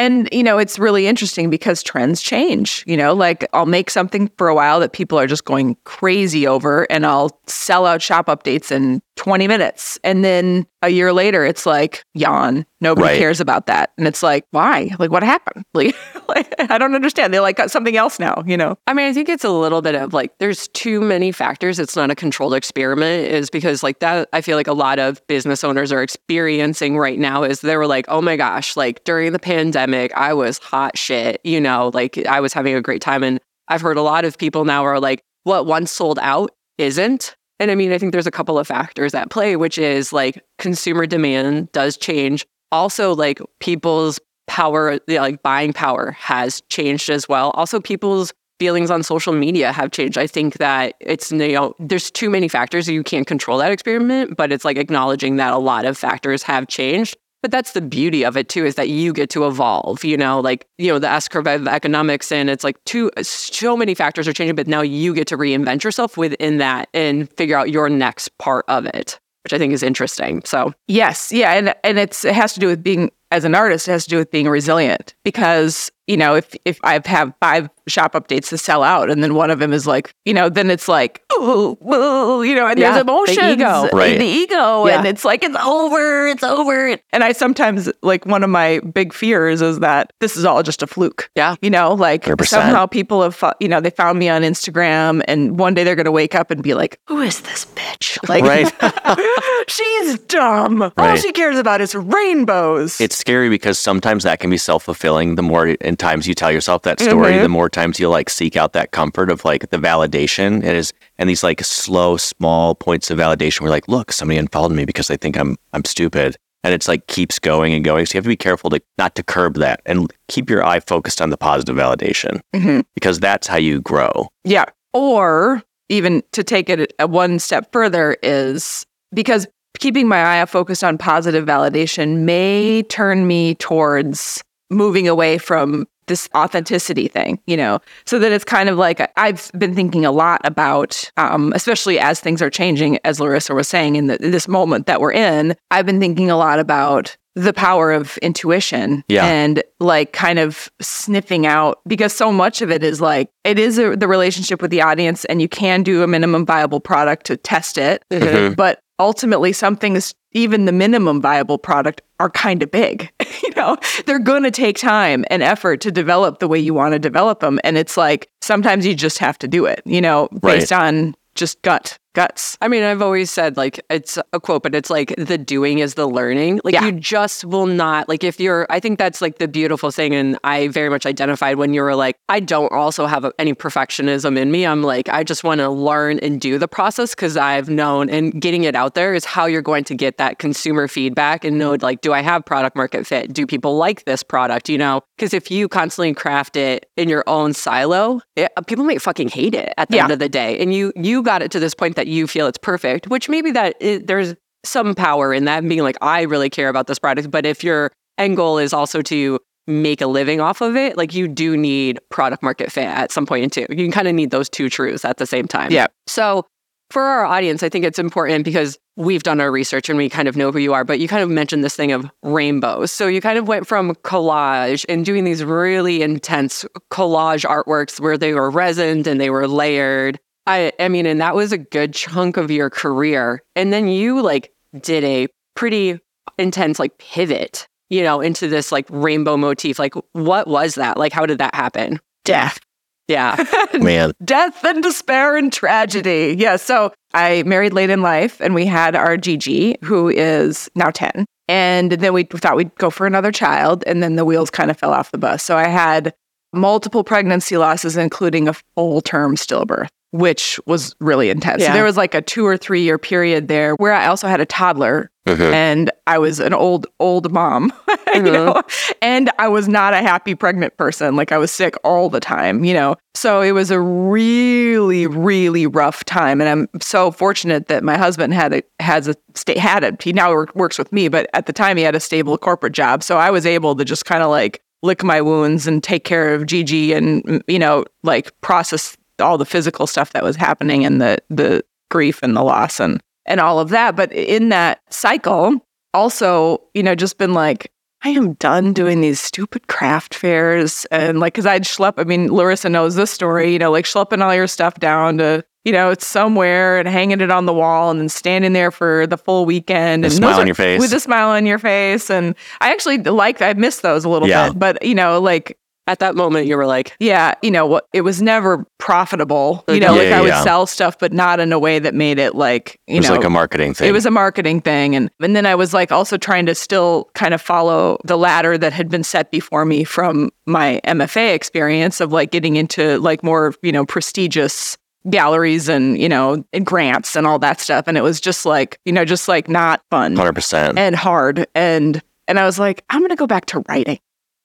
And, you know, it's really interesting because trends change. You know, like I'll make something for a while that people are just going crazy over, and I'll sell out shop updates in 20 minutes. And then a year later, it's like, yawn. Nobody Right. cares about that. And it's like, why? Like, what happened? Like, (laughs) like, I don't understand. They like got something else now, you know? I mean, I think it's a little bit of like there's too many factors. It's not a controlled experiment, is because like that I feel like a lot of business owners are experiencing right now is they were like, oh my gosh, like during the pandemic, I was hot shit, you know, like I was having a great time. And I've heard a lot of people now are like, what once sold out isn't. And I mean, I think there's a couple of factors at play, which is like consumer demand does change. Also, like people's power, like buying power has changed as well. Also, people's feelings on social media have changed. I think that it's, you know, there's too many factors. You can't control that experiment, but it's like acknowledging that a lot of factors have changed. But that's the beauty of it too, is that you get to evolve, you know, like, you know, the S curve of economics and it's like two, uh, so many factors are changing, but now you get to reinvent yourself within that and figure out your next part of it, which I think is interesting. So Yes, yeah, and and it's it has to do with being as an artist. It has to do with being resilient because you know if if I have five shop updates to sell out, and then one of them is like you know then it's like oh well you know and Yeah, there's the emotions, ego. Right. the ego, Yeah. and it's like it's over, it's over. And I sometimes like one of my big fears is that this is all just a fluke. Yeah. you know, like 100%. somehow people have you know they found me on Instagram, and one day they're gonna wake up and be like, who is this bitch? (laughs) Like Right. (laughs) she's dumb. All she cares about is rainbows. It's scary because sometimes that can be self fulfilling. The more in times you tell yourself that story, Mhm. the more times you like seek out that comfort of like the validation. It is and these like slow, small points of validation where like, look, somebody unfollowed me because they think I'm I'm stupid. And it's like keeps going and going. So you have to be careful to not to curb that and keep your eye focused on the positive validation Mhm. because that's how you grow. Yeah. Or even to take it one step further is because keeping my eye focused on positive validation may turn me towards moving away from this authenticity thing, you know, so that it's kind of like I've been thinking a lot about, um, especially as things are changing, as Larissa was saying in, the, this moment that we're in, I've been thinking a lot about the power of intuition Yeah. and like kind of sniffing out because so much of it is like it is a, the relationship with the audience and you can do a minimum viable product to test it Mhm. but ultimately some things, even the minimum viable product, are kind of big. (laughs) you know, they're going to take time and effort to develop the way you want to develop them. And it's like sometimes you just have to do it, you know, based on just gut guts. I mean, I've always said like it's a quote, but it's like the doing is the learning. Like Yeah. you just will not like if you're. I think that's like the beautiful thing, and I very much identified when you were like, I don't also have any perfectionism in me. I'm like, I just want to learn and do the process because I've known and getting it out there is how you're going to get that consumer feedback and know like, do I have product market fit? Do people like this product? You know, because if you constantly craft it in your own silo, it, people might fucking hate it at the Yeah. end of the day. And you you got it to this point that you feel it's perfect, which maybe that there's some power in that and being like, I really care about this product. But if your end goal is also to make a living off of it, like you do need product market fit at some point in too. You kind of need those two truths at the same time. Yeah. So for our audience, I think it's important because we've done our research and we kind of know who you are, but you kind of mentioned this thing of rainbows. So you kind of went from collage and doing these really intense collage artworks where they were resined and they were layered. I, I mean, and that was a good chunk of your career. And then you like did a pretty intense like pivot, you know, into this like rainbow motif. Like, what was that? Like, how did that happen? Death. Yeah. (laughs) Man, death and despair and tragedy. Yeah. So I married late in life and we had our Gigi, who is now 10. And then we thought we'd go for another child. And then the wheels kind of fell off the bus. So I had multiple pregnancy losses, including a full term stillbirth, which was really intense. So Yeah. there was like a two or three year period there where I also had a toddler Mhm. and I was an old, old mom, (laughs) you Mhm. know, and I was not a happy pregnant person. Like I was sick all the time, you know. So it was a really, really rough time. And I'm so fortunate that my husband had a has a sta- had it. He now works with me, but at the time he had a stable corporate job. So I was able to just kind of like lick my wounds and take care of Gigi and you know like process all the physical stuff that was happening and the the grief and the loss and and all of that. But in that cycle, also, you know, just been like, I am done doing these stupid craft fairs. And like, cause I'd schlep, I mean, Larissa knows this story, you know, like schlepping all your stuff down to, you know, it's somewhere and hanging it on the wall and then standing there for the full weekend. A and smile those on your face. With a smile on your face. And I actually like, I miss those a little Yeah. bit, but you know, like, At that moment, you were like, yeah, you know what? It was never profitable. You know, Yeah, like yeah, I would yeah. sell stuff, but not in a way that made it like you it was know like a marketing thing. it was a marketing thing. And, and then I was like also trying to still kind of follow the ladder that had been set before me from my MFA experience of like getting into like more, you know, prestigious galleries and, you know, and grants and all that stuff. And it was just like, you know, just like not fun 100%. and hard. And, and I was like, I'm going to go back to writing.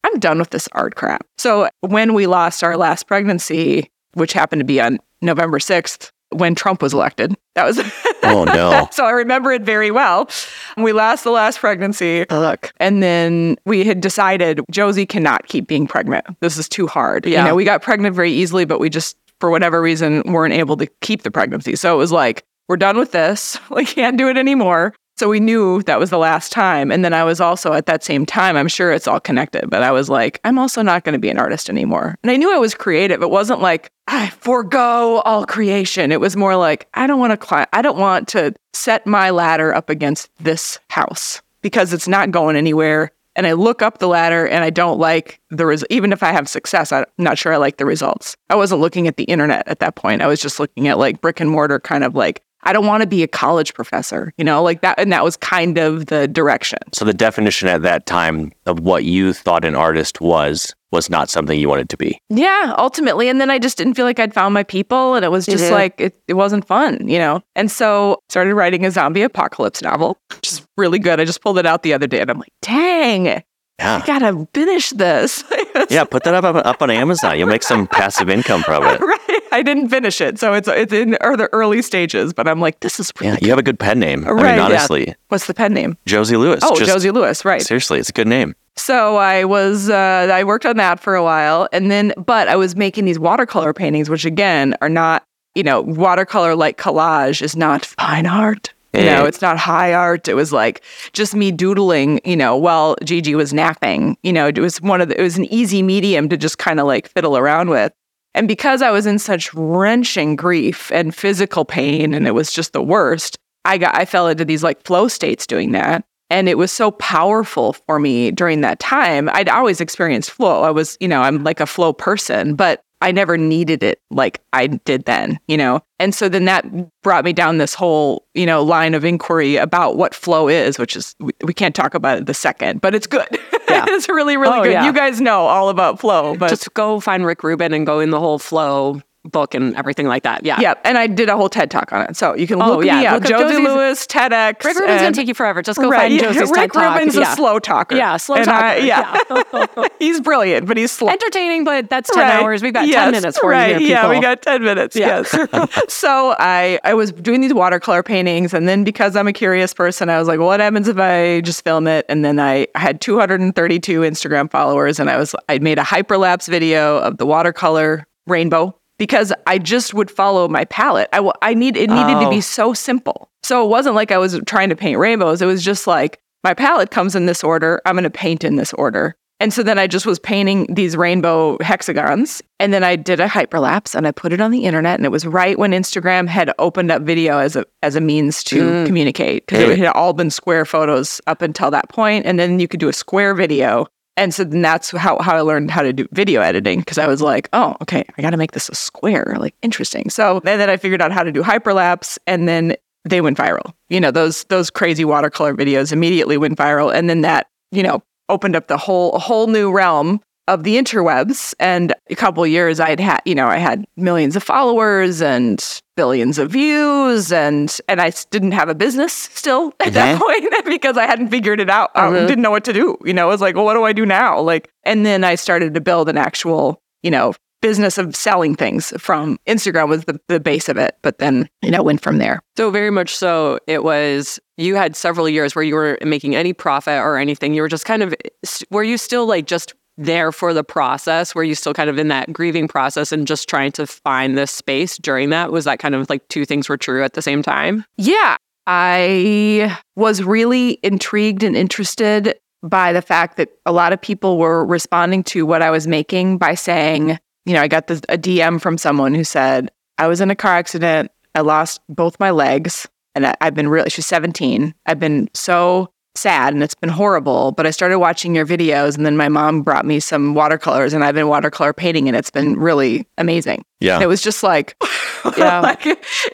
I'm done with this art crap. So when we lost our last pregnancy, which happened to be on November 6th, when Trump was elected, that was (laughs) oh, no. so I remember it very well. We lost the last pregnancy. look. And then we had decided Josie cannot keep being pregnant. This is too hard. Yeah. You know, we got pregnant very easily, but we just, for whatever reason, weren't able to keep the pregnancy. So it was like, we're done with this. (laughs) We can't do it anymore. So we knew that was the last time. And then I was also at that same time, I'm sure it's all connected, but I was like, I'm also not going to be an artist anymore. And I knew I was creative. It wasn't like I forego all creation. It was more like, I don't want to climb, I don't want to set my ladder up against this house because it's not going anywhere. And I look up the ladder and I don't like the res- even if I have success, I'm not sure I like the results. I wasn't looking at the internet at that point. I was just looking at like brick and mortar kind of like I don't want to be a college professor, you know, like that and that was kind of the direction. So the definition at that time of what you thought an artist was was not something you wanted to be. Yeah, ultimately. And then I just didn't feel like I'd found my people and it was just Mhm. like it, it wasn't fun, you know? And so started writing a zombie apocalypse novel, which is really good. I just pulled it out the other day and I'm like, dang, I Yeah. gotta finish this. (laughs) Yeah, put that up, up up on Amazon. You'll make some passive income from it. (laughs) right. I didn't finish it. So it's it's in or the early stages, but I'm like, this is really Yeah, you have a good pen name. I Right, mean, yeah. honestly, what's the pen name? Josie Lewis. Oh, Just- Josie Lewis, right. Seriously, it's a good name. So I was uh, I worked on that for a while, and then but I was making these watercolor paintings, which again are not you know watercolor like collage is not fine art. You know, it's not high art. It was like just me doodling, you know, while Gigi was napping. You know, it was one of the, it was an easy medium to just kind of like fiddle around with. And because I was in such wrenching grief and physical pain, and it was just the worst, I got I fell into these like flow states doing that. And it was so powerful for me during that time. I'd always experienced flow. I was, you know, I'm like a flow person, but I never needed it like I did then, you know? And so then that brought me down this whole, you know, line of inquiry about what flow is, which is, we, we can't talk about it the second, but it's good. Yeah. (laughs) it's really, really Oh, good. yeah. You guys know all about flow, but Just go find Rick Rubin and go in the whole flow book and everything like that. Yeah. yeah. And I did a whole TED talk on it. So you can Oh, look yeah. me up. Look Josie Lewis, TEDx. Rick Rubin's gonna take you forever. Just go right, find yeah, Josie's Rick TED Talk. Rubin's yeah. a slow talker. Yeah, slow And talker. I- yeah. (laughs) he's brilliant, but he's slow. Entertaining, but that's 10 Right. hours. We've got Yes, 10 minutes for right. you here, Yeah, we got 10 minutes. Yes. (laughs) so I, I was doing these watercolor paintings. And then because I'm a curious person, I was like, well, what happens if I just film it? And then I had 232 Instagram followers and I was, I made a hyperlapse video of the watercolor rainbow because I just would follow my palette. I, I need, it needed to Oh. be so simple. So it wasn't like I was trying to paint rainbows. It was just like, my palette comes in this order. I'm going to paint in this order. And so then I just was painting these rainbow hexagons. And then I did a hyperlapse and I put it on the internet. And it was right when Instagram had opened up video as a as a means to Mm. communicate because it had all been square photos up until that point. And then you could do a square video. And so then that's how, how I learned how to do video editing because I was like, oh, okay, I got to make this a square. Like, interesting. So and then I figured out how to do hyperlapse. And then they went viral. You know, those those crazy watercolor videos immediately went viral. And then that, you know, opened up the whole a whole new realm of the interwebs. And a couple of years I'd had, you know, I had millions of followers and billions of views and and I didn't have a business still (laughs) at that point (laughs) because I hadn't figured it out. I Mhm. didn't know what to do. You know, I was like, well, what do I do now? Like and then I started to build an actual, you know, business of selling things from Instagram was the, the base of it. But then, you know, went from there. So very much so. It was you had several years where you were making any profit or anything. You were just kind of were you still like just there for the process? Were you still kind of in that grieving process and just trying to find this space during that? Was that kind of like two things were true at the same time? Yeah. I was really intrigued and interested by the fact that a lot of people were responding to what I was making by saying, you know, I got this, a DM from someone who said, I was in a car accident. I lost both my legs and I, I've been really, she's 17. I've been so sad and it's been horrible, but I started watching your videos and then my mom brought me some watercolors and I've been watercolor painting and it's been really amazing. Yeah. And it was just like, (laughs) (laughs) Yeah. like,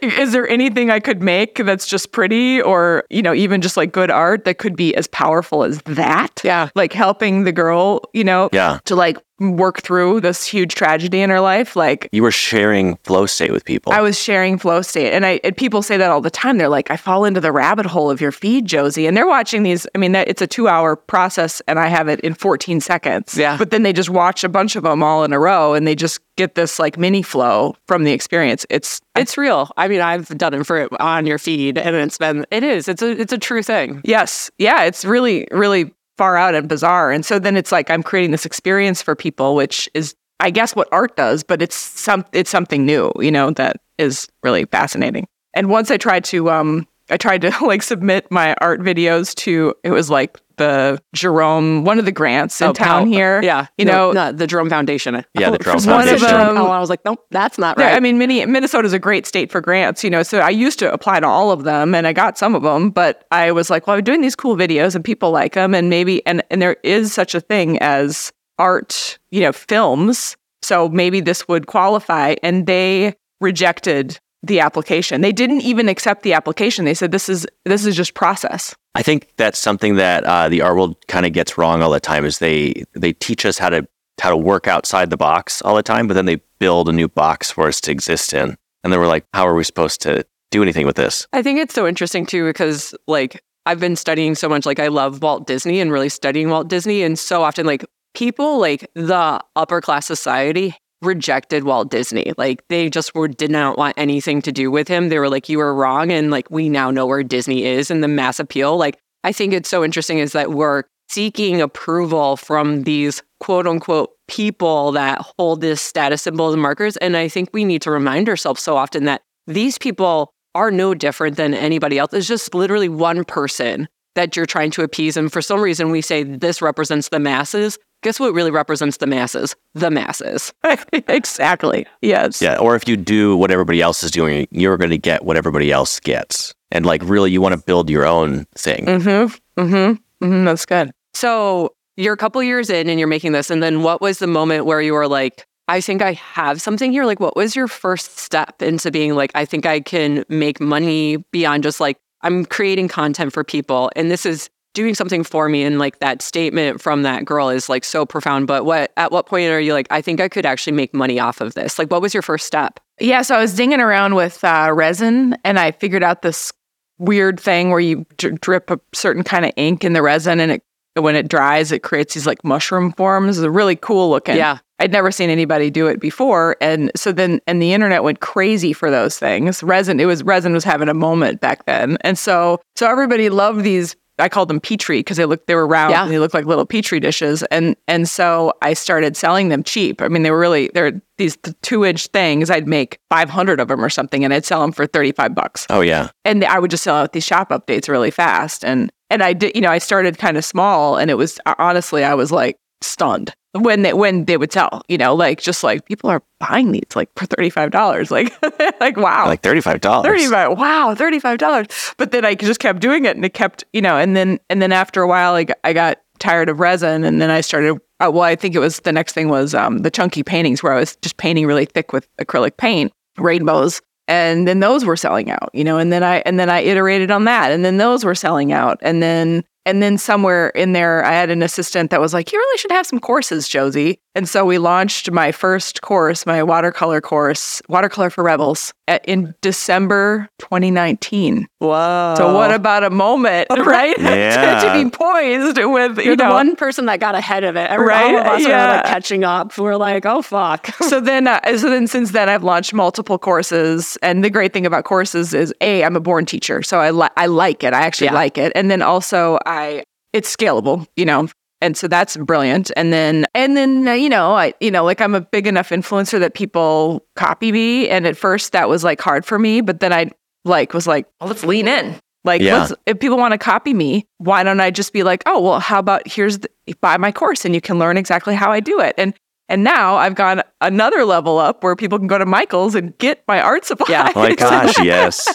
is there anything I could make that's just pretty or, you know, even just like good art that could be as powerful as that? Yeah. Like helping the girl, you know, Yeah. to like work through this huge tragedy in her life. Like, You were sharing flow state with people. I was sharing flow state, and I and people say that all the time. They're like, "I fall into the rabbit hole of your feed, Josie," and they're watching these. I mean, that it's a two-hour process, and I have it in 14 seconds. Yeah. But then they just watch a bunch of them all in a row, and they just get this like mini flow from the experience. It's It's real. I mean, I've done it for it on your feed, and it's been it is. It's a it's a true thing. yes, yeah, it's really really far out and bizarre. And so then it's like I'm creating this experience for people, which is I guess what art does, but it's some it's something new, you know, that is really fascinating. And once I tried to um I tried to (laughs) like submit my art videos to it was like the Jerome one of the grants in Oh, town Pal- here. Yeah, You no, know- no, the Jerome Foundation. Yeah, the Jerome for some reason, Foundation. Oh, I was like, nope, that's not right. I mean, mini, Minnesota's a great state for grants, you know. So I used to apply to all of them, and I got some of them. But I was like, well, I'm doing these cool videos, and people like them, and maybe, and and there is such a thing as art, you know, films. So maybe this would qualify. And they rejected the application. They didn't even accept the application. They said this is this is just process. I think that's something that uh, the art world kind of gets wrong all the time. Is they they teach us how to how to work outside the box all the time, but then they build a new box for us to exist in, and then we're like, how are we supposed to do anything with this? I think it's so interesting too because like I've been studying so much. Like I love Walt Disney and really studying Walt Disney, and so often like people like the upper class society rejected Walt Disney. Like they just were did not want anything to do with him. They were like, "You were wrong," and like we now know where Disney is and the mass appeal. Like I think it's so interesting is that we're seeking approval from these quote unquote people that hold this status symbols and markers. And I think we need to remind ourselves so often that these people are no different than anybody else. It's just literally one person that you're trying to appease. And for some reason, we say this represents the masses. Guess what really represents the masses? The masses. (laughs) exactly. Yes. Yeah, or if you do what everybody else is doing, you're going to get what everybody else gets. and like really you want to build your own thing. Mm-hmm. Mm-hmm. Mm-hmm. That's good. So you're a couple years in and you're making this. And then what was the moment where you were like, I think I have something here? Like, what was your first step into being like, I think I can make money beyond just like, I'm creating content for people and this is doing something for me. And like that statement from that girl is like so profound. But what, at what point are you like, I think I could actually make money off of this? Like, what was your first step? Yeah, so I was dinging around with uh, resin, and I figured out this weird thing where you d- drip a certain kind of ink in the resin, and it when it dries, it creates these like mushroom forms. It's really cool looking. Yeah. I'd never seen anybody do it before, and so then and the internet went crazy for those things. Resin, it was resin was having a moment back then, and so so everybody loved these I called them petri because they looked they were round Yeah. and they looked like little petri dishes and and so I started selling them cheap. I mean they were really they're these two inch things. I'd make five hundred of them or something and I'd sell them for thirty five bucks. Oh yeah. And I would just sell out these shop updates really fast and and I did you know I started kind of small and it was uh, honestly I was like stunned when they when they would sell you know like just like people are buying these like for thirty five dollars like (laughs) like wow. Like thirty-five dollars. 35 wow $35 but then i just kept doing it and it kept you know and then and then after a while i got, I got tired of resin and then i started uh, well i think it was the next thing was um, the chunky paintings where i was just painting really thick with acrylic paint rainbows. And then those were selling out you know and then i and then i iterated on that. And then those were selling out. And then and then somewhere in there i had an assistant that was like you really should have some courses josie and so we launched my first course my watercolor course watercolor for rebels at, in december 2019 Whoa. so what about a moment (laughs) right (laughs) Yeah. to be poised with you You're the one person that got ahead of it. Every, Right? All of us are Yeah. like catching up. We're like, oh fuck. (laughs) so then uh, so then since then I've launched multiple courses and the great thing about courses is a I'm a born teacher so I li- I like it I actually Yeah. like it and then also I it's scalable you know and so that's brilliant and then and then uh, you know I you know like I'm a big enough influencer that people copy me and at first that was like hard for me but then I like was like well, let's lean in like Yeah. if people want to copy me why don't I just be like oh well how about here's the, buy my course and you can learn exactly how I do it and and now I've gone another level up where people can go to Michael's and get my art supplies. Yeah. Oh my (laughs) gosh, yes.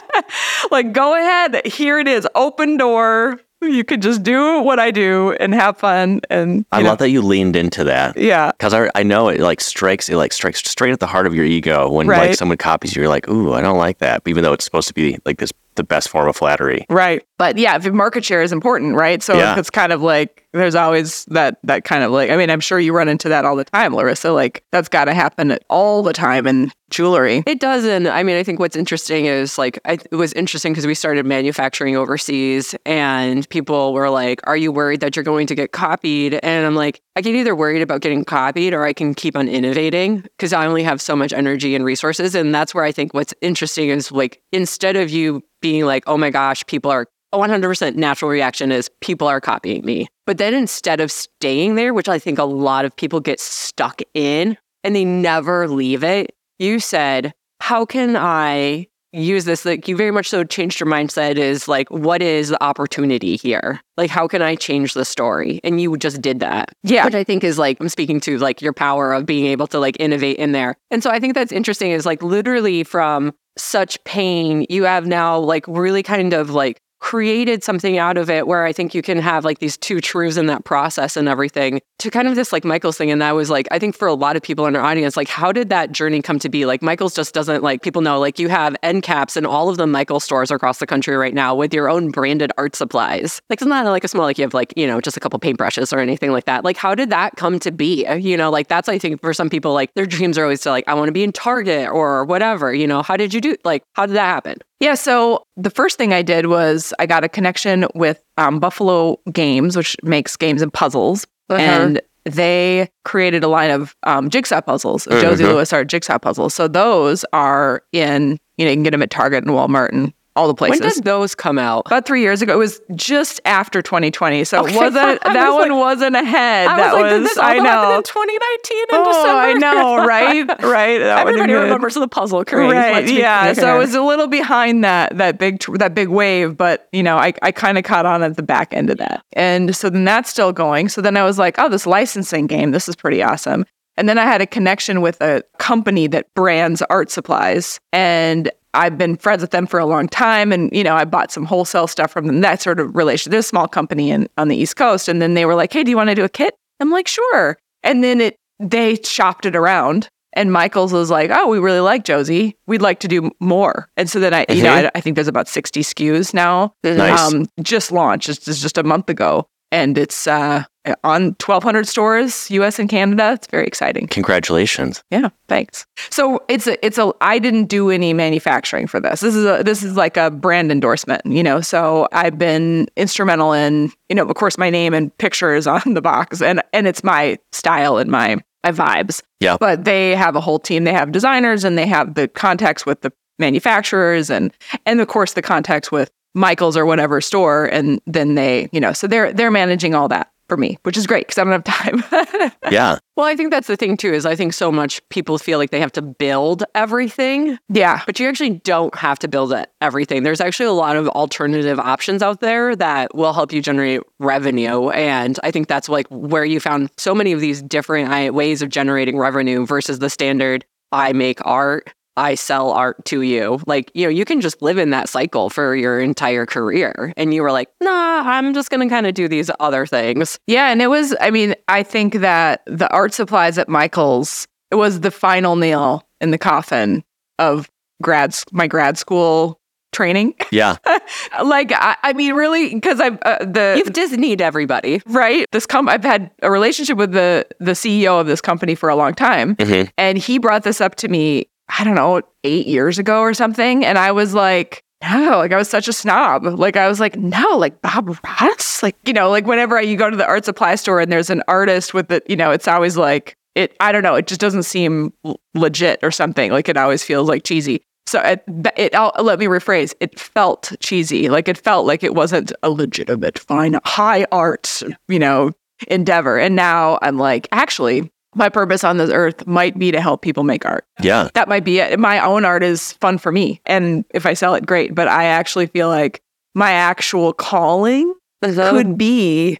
like, go ahead. Here it is. Open door. You can just do what I do and have fun. And I know, love that you leaned into that. Yeah. Because I, I know it like strikes it like strikes straight at the heart of your ego when Right. like someone copies you. You're like, ooh, I don't like that, even though it's supposed to be like this the best form of flattery. Right. But yeah, if market share is important, right? So Yeah. it's kind of like there's always that that kind of like I mean, I'm sure you run into that all the time, Larissa. Like that's gotta happen all the time in jewelry. It doesn't. I mean, I think what's interesting is like, I, it was interesting because we started manufacturing overseas and people were like, Are you worried that you're going to get copied? And I'm like, I get either worried about getting copied or I can keep on innovating because I only have so much energy and resources. And that's where I think what's interesting is like, instead of you being like, Oh my gosh, people are A 100% natural reaction is people are copying me. But then instead of staying there, which I think a lot of people get stuck in and they never leave it, you said, How can I use this? Like, you very much so changed your mindset is like, What is the opportunity here? Like, how can I change the story? And you just did that. Yeah. Which I think is like, I'm speaking to like your power of being able to like innovate in there. And so I think that's interesting is like literally from such pain, you have now like really kind of like created something out of it where I think you can have like these two truths in that process and everything to kind of this like Michael's thing. And that was like, I think for a lot of people in our audience, like, how did that journey come to be? Like, Michael's just doesn't like people know, like, you have end caps in all of the Michael stores across the country right now with your own branded art supplies. Like, it's not like a small, like, you have like, you know, just a couple paintbrushes or anything like that. Like, how did that come to be? You know, like, that's, I think, for some people, like, their dreams are always to, like, I want to be in Target or whatever. You know, how did you do, like, how did that happen? Yeah, so the first thing I did was I got a connection with um, Buffalo Games, which makes games and puzzles, Uh-huh. and they created a line of um, jigsaw puzzles, Josie Mhm. Lewis Art jigsaw puzzles. So those are in, you know, you can get them at Target and Walmart and all the places. When did those come out? about three years ago. It was just after 2020, so Okay. it wasn't that was one like- wasn't ahead. I that was like, all I know. in 2019 in Oh, December? I know, (laughs) right? Right. That Everybody remembers the puzzle craze. Right. Yeah. So it was a little behind that that big that big wave, but you know, I I kind of caught on at the back end of that, and so then that's still going. So then I was like, oh, this licensing game, this is pretty awesome. And then I had a connection with a company that brands art supplies, and I've been friends with them for a long time. And, you know, I bought some wholesale stuff from them, that sort of relation. They're a small company in, on the East Coast. And then they were like, hey, do you want to do a kit? I'm like, sure. And then it, they shopped it around. And Michaels was like, oh, we really like Josie. We'd like to do more. And so then I, you know, Mhm. I, I think there's about 60 SKUs now. Nice. Um, just launched. It's it's just a month ago. And it's uh, on 1,200 stores, US and Canada. It's very exciting. Congratulations. Yeah, thanks. So it's a it's a I didn't do any manufacturing for this. This is a this is like a brand endorsement, you know. So I've been instrumental in, you know, of course my name and picture is (laughs) on the box and and it's my style and my my vibes. Yeah. But they have a whole team. They have designers and they have the contacts with the manufacturers and and of course the contacts with Michaels or whatever store and then they, you know, so they're they're managing all that for me, which is great because I don't have time. (laughs) Yeah. Well, I think that's the thing too, is I think so much people feel like they have to build everything, yeah. but you actually don't have to build it- everything. There's actually a lot of alternative options out there that will help you generate revenue. And I think that's like where you found so many of these different ways of generating revenue versus the standard I make art, I sell art to you. Like, you know, you can just live in that cycle for your entire career. And you were like, nah, I'm just going to kind of do these other things. Yeah, and it was. I mean, I think that the art supplies at Michaels it was the final nail in the coffin of grad my grad school training. Yeah. (laughs) like, I, I mean, really, because I've uh, the You've Disneyed everybody. right this com I've had a relationship with the the CEO of this company for a long time, Mhm. and he brought this up to me. I don't know, eight years ago or something, and I was like. No, like I was such a snob. Like I was like, no, like Bob Ross. Like, you know, like whenever you go to the art supply store and there's an artist with the, you know, it's always like it, I don't know, it just doesn't seem l- legit or something. Like it always feels like cheesy. So it, it, I'll, let me rephrase. It felt cheesy. Like it felt like it wasn't a legitimate, fine, high art, you know, endeavor. And now I'm like, actually, my purpose on this earth might be to help people make art. Yeah. That might be it. My own art is fun for me. And if I sell it, great. But I actually feel like my actual calling could be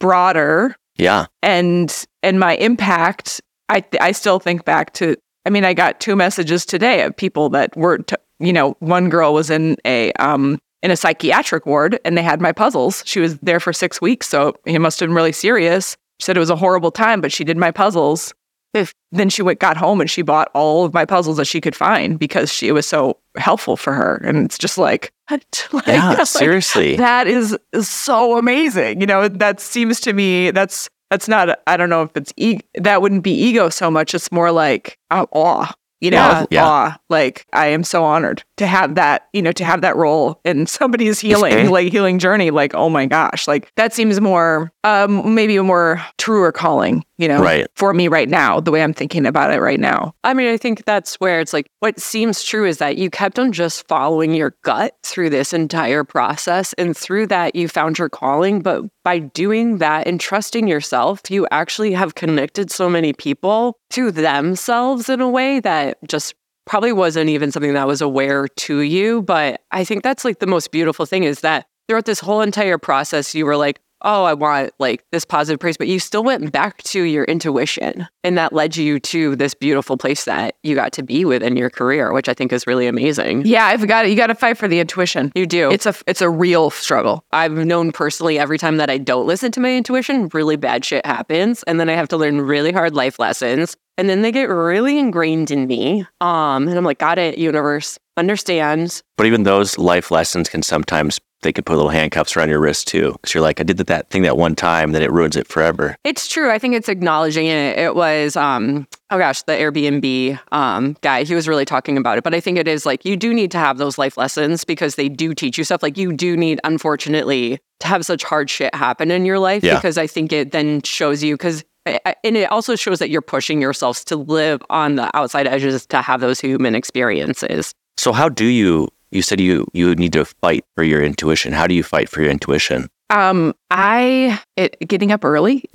broader Yeah. and and my impact i th- i still think back to i mean i got two messages today of people that were t- you know one girl was in a um in a psychiatric ward and they had my puzzles she was there for 6 weeks so it must have been really serious she said it was a horrible time but she did my puzzles if then she went got home and she bought all of my puzzles that she could find because she it was so helpful for her and it's just like, (laughs) like Yeah. like, Seriously. that is, is so amazing. You know, that seems to me that's that's not I don't know if it's e- that wouldn't be ego so much. It's more like uh, awe. You know, Yeah. Yeah. awe. Like I am so honored to have that. You know, to have that role in somebody's healing, like healing journey. Like oh my gosh, like that seems more, um, maybe a more truer calling. You know, Right. for me right now, the way I'm thinking about it right now. I mean, I think that's where it's like what seems true is that you kept on just following your gut through this entire process. And through that, you found your calling. But by doing that and trusting yourself, you actually have connected so many people to themselves in a way that just probably wasn't even something that was aware to you. But I think that's like the most beautiful thing is that throughout this whole entire process, you were like, oh, I want like this positive praise, but you still went back to your intuition. And that led you to this beautiful place that you got to be within your career, which I think is really amazing. Yeah, I've got it. You got to fight for the intuition. You do. It's a it's a real struggle. I've known personally every time that I don't listen to my intuition, really bad shit happens. And then I have to learn really hard life lessons. And then they get really ingrained in me. Um, and I'm like, got it, universe. Understand. But even those life lessons can sometimes they could put little handcuffs around your wrist too, because you're like, I did that thing that one time, then it ruins it forever. It's true. I think it's acknowledging it. It was, um, oh gosh, the Airbnb um, guy. He was really talking about it. But I think it is like you do need to have those life lessons because they do teach you stuff. Like you do need, unfortunately, to have such hard shit happen in your life Yeah. because I think it then shows you because. And it also shows that you're pushing yourselves to live on the outside edges to have those human experiences. So how do you? You said you you need to fight for your intuition. How do you fight for your intuition? Um, I it, getting up early. (laughs)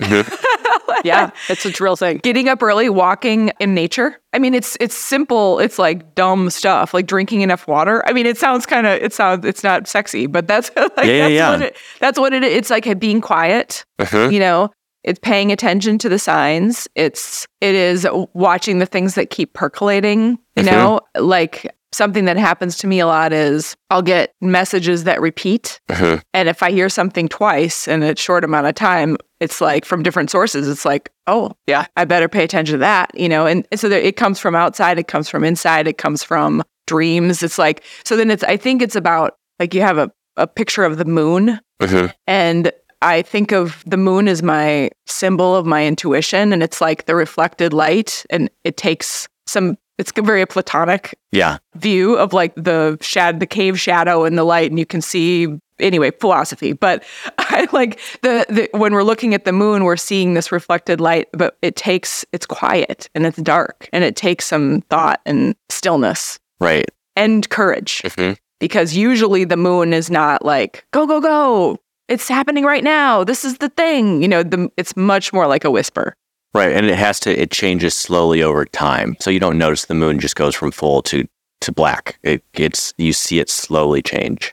Yeah, it's a real thing. getting up early, walking in nature. I mean, it's it's simple. It's like dumb stuff, like drinking enough water. I mean, it sounds kind of it sounds it's not sexy, but that's (laughs) like Yeah, yeah, that's yeah. what it that's what it is. It's like being quiet. Uh-huh. You know, it's paying attention to the signs. It's it is watching the things that keep percolating, you Mhm. know? Like something that happens to me a lot is I'll get messages that repeat Mhm. and if I hear something twice in a short amount of time, it's like from different sources. It's like, oh, Yeah. I better pay attention to that, you know? And, so there, it comes from outside, it comes from inside, it comes from dreams. It's like, so then it's, I think it's about like you have a, a picture of the moon Mhm. and I think of the moon as my symbol of my intuition. And it's like the reflected light and it takes some, it's a very platonic Yeah. view of like the shad the cave shadow and the light and you can see anyway philosophy but (laughs) i like the, the when we're looking at the moon we're seeing this reflected light but it takes it's quiet and it's dark and it takes some thought and stillness Right. and courage hmm because usually the moon is not like go go go it's happening right now this is the thing you know the, it's much more like a whisper Right. And it has to, it changes slowly over time. So you don't notice the moon just goes from full to, to black. It gets, you see it slowly change.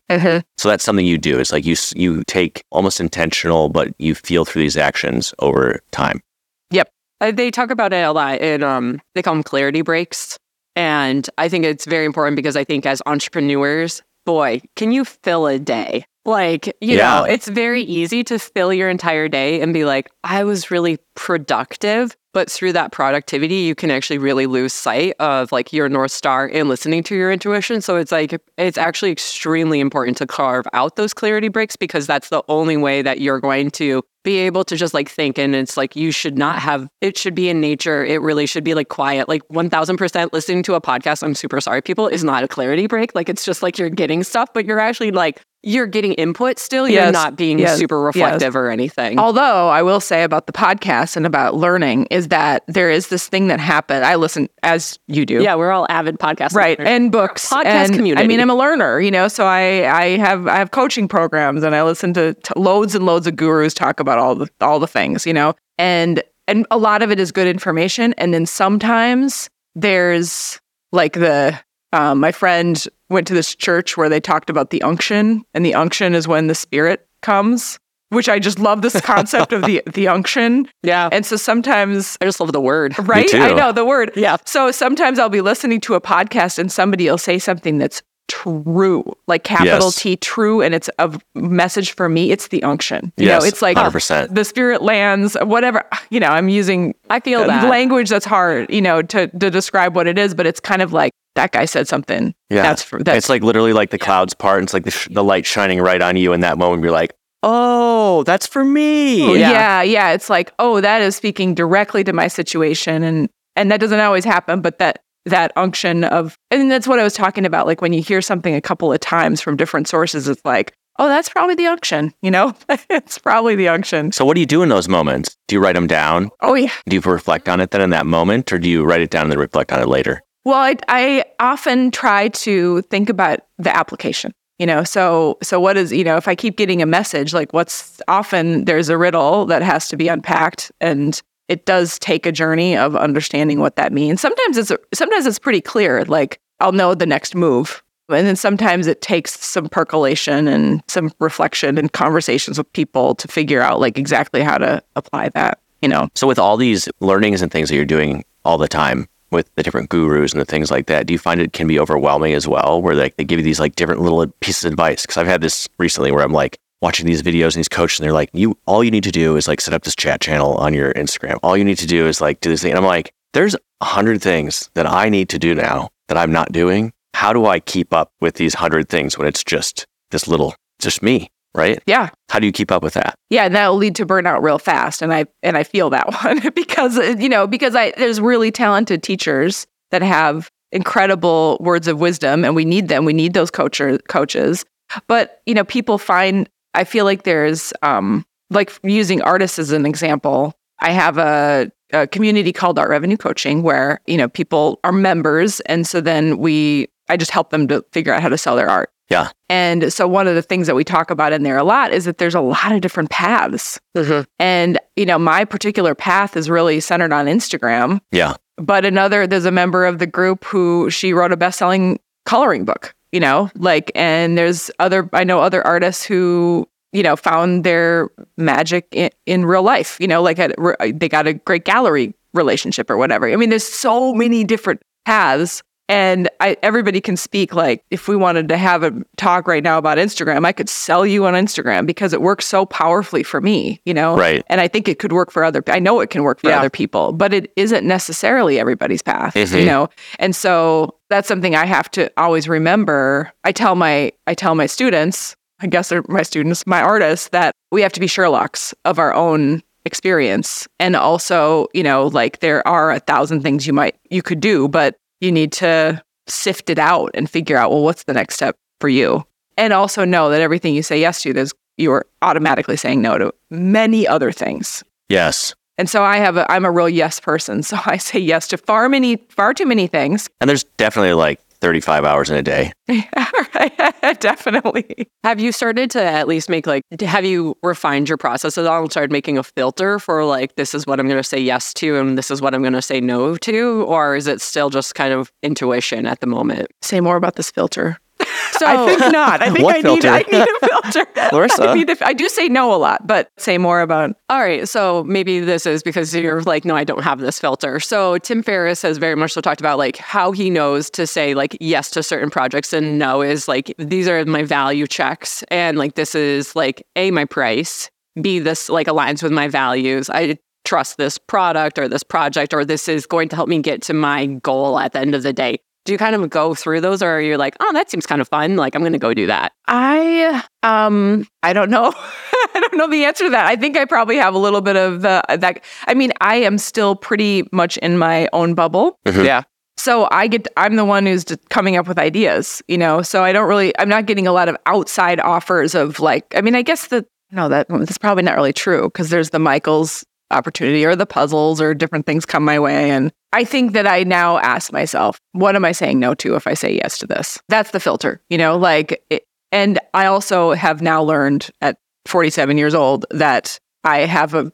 So that's something you do. It's like you, you take almost intentional, but you feel through these actions over time. Uh, they talk about it a lot in um they call them clarity breaks and i think it's very important because i think as entrepreneurs boy can you fill a day like you Yeah. know it's very easy to fill your entire day and be like i was really productive but through that productivity you can actually really lose sight of like your north star and listening to your intuition. So it's like it's actually extremely important to carve out those clarity breaks because that's the only way that you're going to be able to just like think and it's like you should not have it should be in nature. It really should be like quiet. Like 1000% listening to a podcast i'm super sorry people is not a clarity break. Like it's just like you're getting stuff but you're actually like you're getting input still you're Yes, not being yes, super yes. reflective or anything Although I will say about the podcast and about learning is that there is this thing that happened. I listen as you do. yeah we're all avid podcast Right. listeners. And books. podcast and, community. I mean, I'm a learner, you know, so I, I have I have coaching programs and I listen to, to loads and loads of gurus talk about all the all the things, you know. And and a lot of it is good information. And then sometimes there's like the um, my friend went to this church where they talked about the unction, and the unction is when the spirit comes, which I just love this (laughs) concept of the the unction. yeah And so sometimes i just love the word right? too. I know the word. Yeah. So sometimes I'll be listening to a podcast and somebody will say something that's true, like capital Yes. T true, and it's a message for me. It's the unction. You yes. know, it's like 100%. the spirit lands, whatever. (sighs) You know, I'm using i feel that language that's hard, you know, to to describe what it is, but it's kind of like that guy said something. Yeah. That's for that's it's like literally like the clouds part. And it's like the, sh- the light shining right on you in that moment. You're like, oh, that's for me. Oh, yeah. yeah, yeah. It's like, oh, that is speaking directly to my situation, and and that doesn't always happen, but that that unction of, and that's what I was talking about. Like when you hear something a couple of times from different sources, it's like, oh, that's probably the unction. You know, (laughs) it's probably the unction. So what do you do in those moments? Do you write them down? Oh yeah. Do you reflect on it then in that moment, or do you write it down and then reflect on it later? Well, I, I often try to think about the application. You know, so so what is you know if I keep getting a message like what's often there's a riddle that has to be unpacked and it does take a journey of understanding what that means. Sometimes it's sometimes it's pretty clear. Like I'll know the next move, and then sometimes it takes some percolation and some reflection and conversations with people to figure out like exactly how to apply that. You know, So with all these learnings and things that you're doing all the time with the different gurus and the things like that, do you find it can be overwhelming as well? Where like they give you these like different little pieces of advice? Because I've had this recently where I'm like watching these videos and these coaches and they're like, you all you need to do is like set up this chat channel on your Instagram. All you need to do is like do this thing. And I'm like, there's a hundred things that I need to do now that I'm not doing. How do I keep up with these hundred things when it's just this little, just me, right? yeah. How do you keep up with that? Yeah, and that will lead to burnout real fast, and I and I feel that (laughs) one because uh, you know because I there's really talented teachers that have incredible words of wisdom, and we need them. We need those coacher, coaches, but you know people find I feel like there's um like using artists as an example. I have a, a community called Art Revenue Coaching where you know people are members, and so then we I just help them to figure out how to sell their art. Yeah. And so one of the things that we talk about in there a lot is that there's a lot of different paths. And, you know, my particular path is really centered on Instagram. Yeah. But another, there's a member of the group who she wrote a best selling coloring book, you know, like, and there's other, I know other artists who you know, found their magic in, in real life. You know, like a, they got a great gallery relationship or whatever. I mean, there's so many different paths and I, everybody can speak like if we wanted to have a talk right now about Instagram, I could sell you on Instagram because it works so powerfully for me, you know? Right. And I think it could work for other I know it can work for Yeah. other people, but it isn't necessarily everybody's path, Mhm. you know? And so that's something I have to always remember. I tell my I tell my students, I guess they're my students, my artists, that we have to be Sherlocks of our own experience. And also, you know, like there are a thousand things you might you could do, but you need to sift it out and figure out well what's the next step for you and also know that everything you say yes to there's you're automatically saying no to many other things Yes. And so i have a i'm a real yes person so i say yes to far many far too many things And there's definitely like 35 hours in a day. (laughs) (laughs) definitely Have you started to at least make like, have you refined your process at all and started making a filter for like, this is what I'm going to say yes to and this is what I'm going to say no to? Or is it still just kind of intuition at the moment? say more about this filter So, (laughs) i think not i (laughs) think I, filter? Need, I need a (laughs) filter Larissa? I, need a, I do say no a lot but say more about all right. So maybe this is because you're like, no, I don't have this filter. So Tim Ferriss has very much so talked about like how he knows to say like yes to certain projects and no is like, these are my value checks. And like, this is like A, my price, B, this like aligns with my values. I trust this product or this project, or this is going to help me get to my goal at the end of the day. Do you kind of go through those or are you're like, oh, that seems kind of fun. Like, I'm going to go do that. I um I don't know. (laughs) I don't know the answer to that. I think I probably have a little bit of uh, that. I mean, I am still pretty much in my own bubble. Mhm. Yeah. So I get I'm the one who's d- coming up with ideas, you know. So I don't really I'm not getting a lot of outside offers of like I mean, I guess that no that that's probably not really true because there's the Michaels opportunity or the puzzles or different things come my way and I think that I now ask myself, what am I saying no to if I say yes to this? That's the filter, you know, like it, and I also have now learned at 47 years old that I have a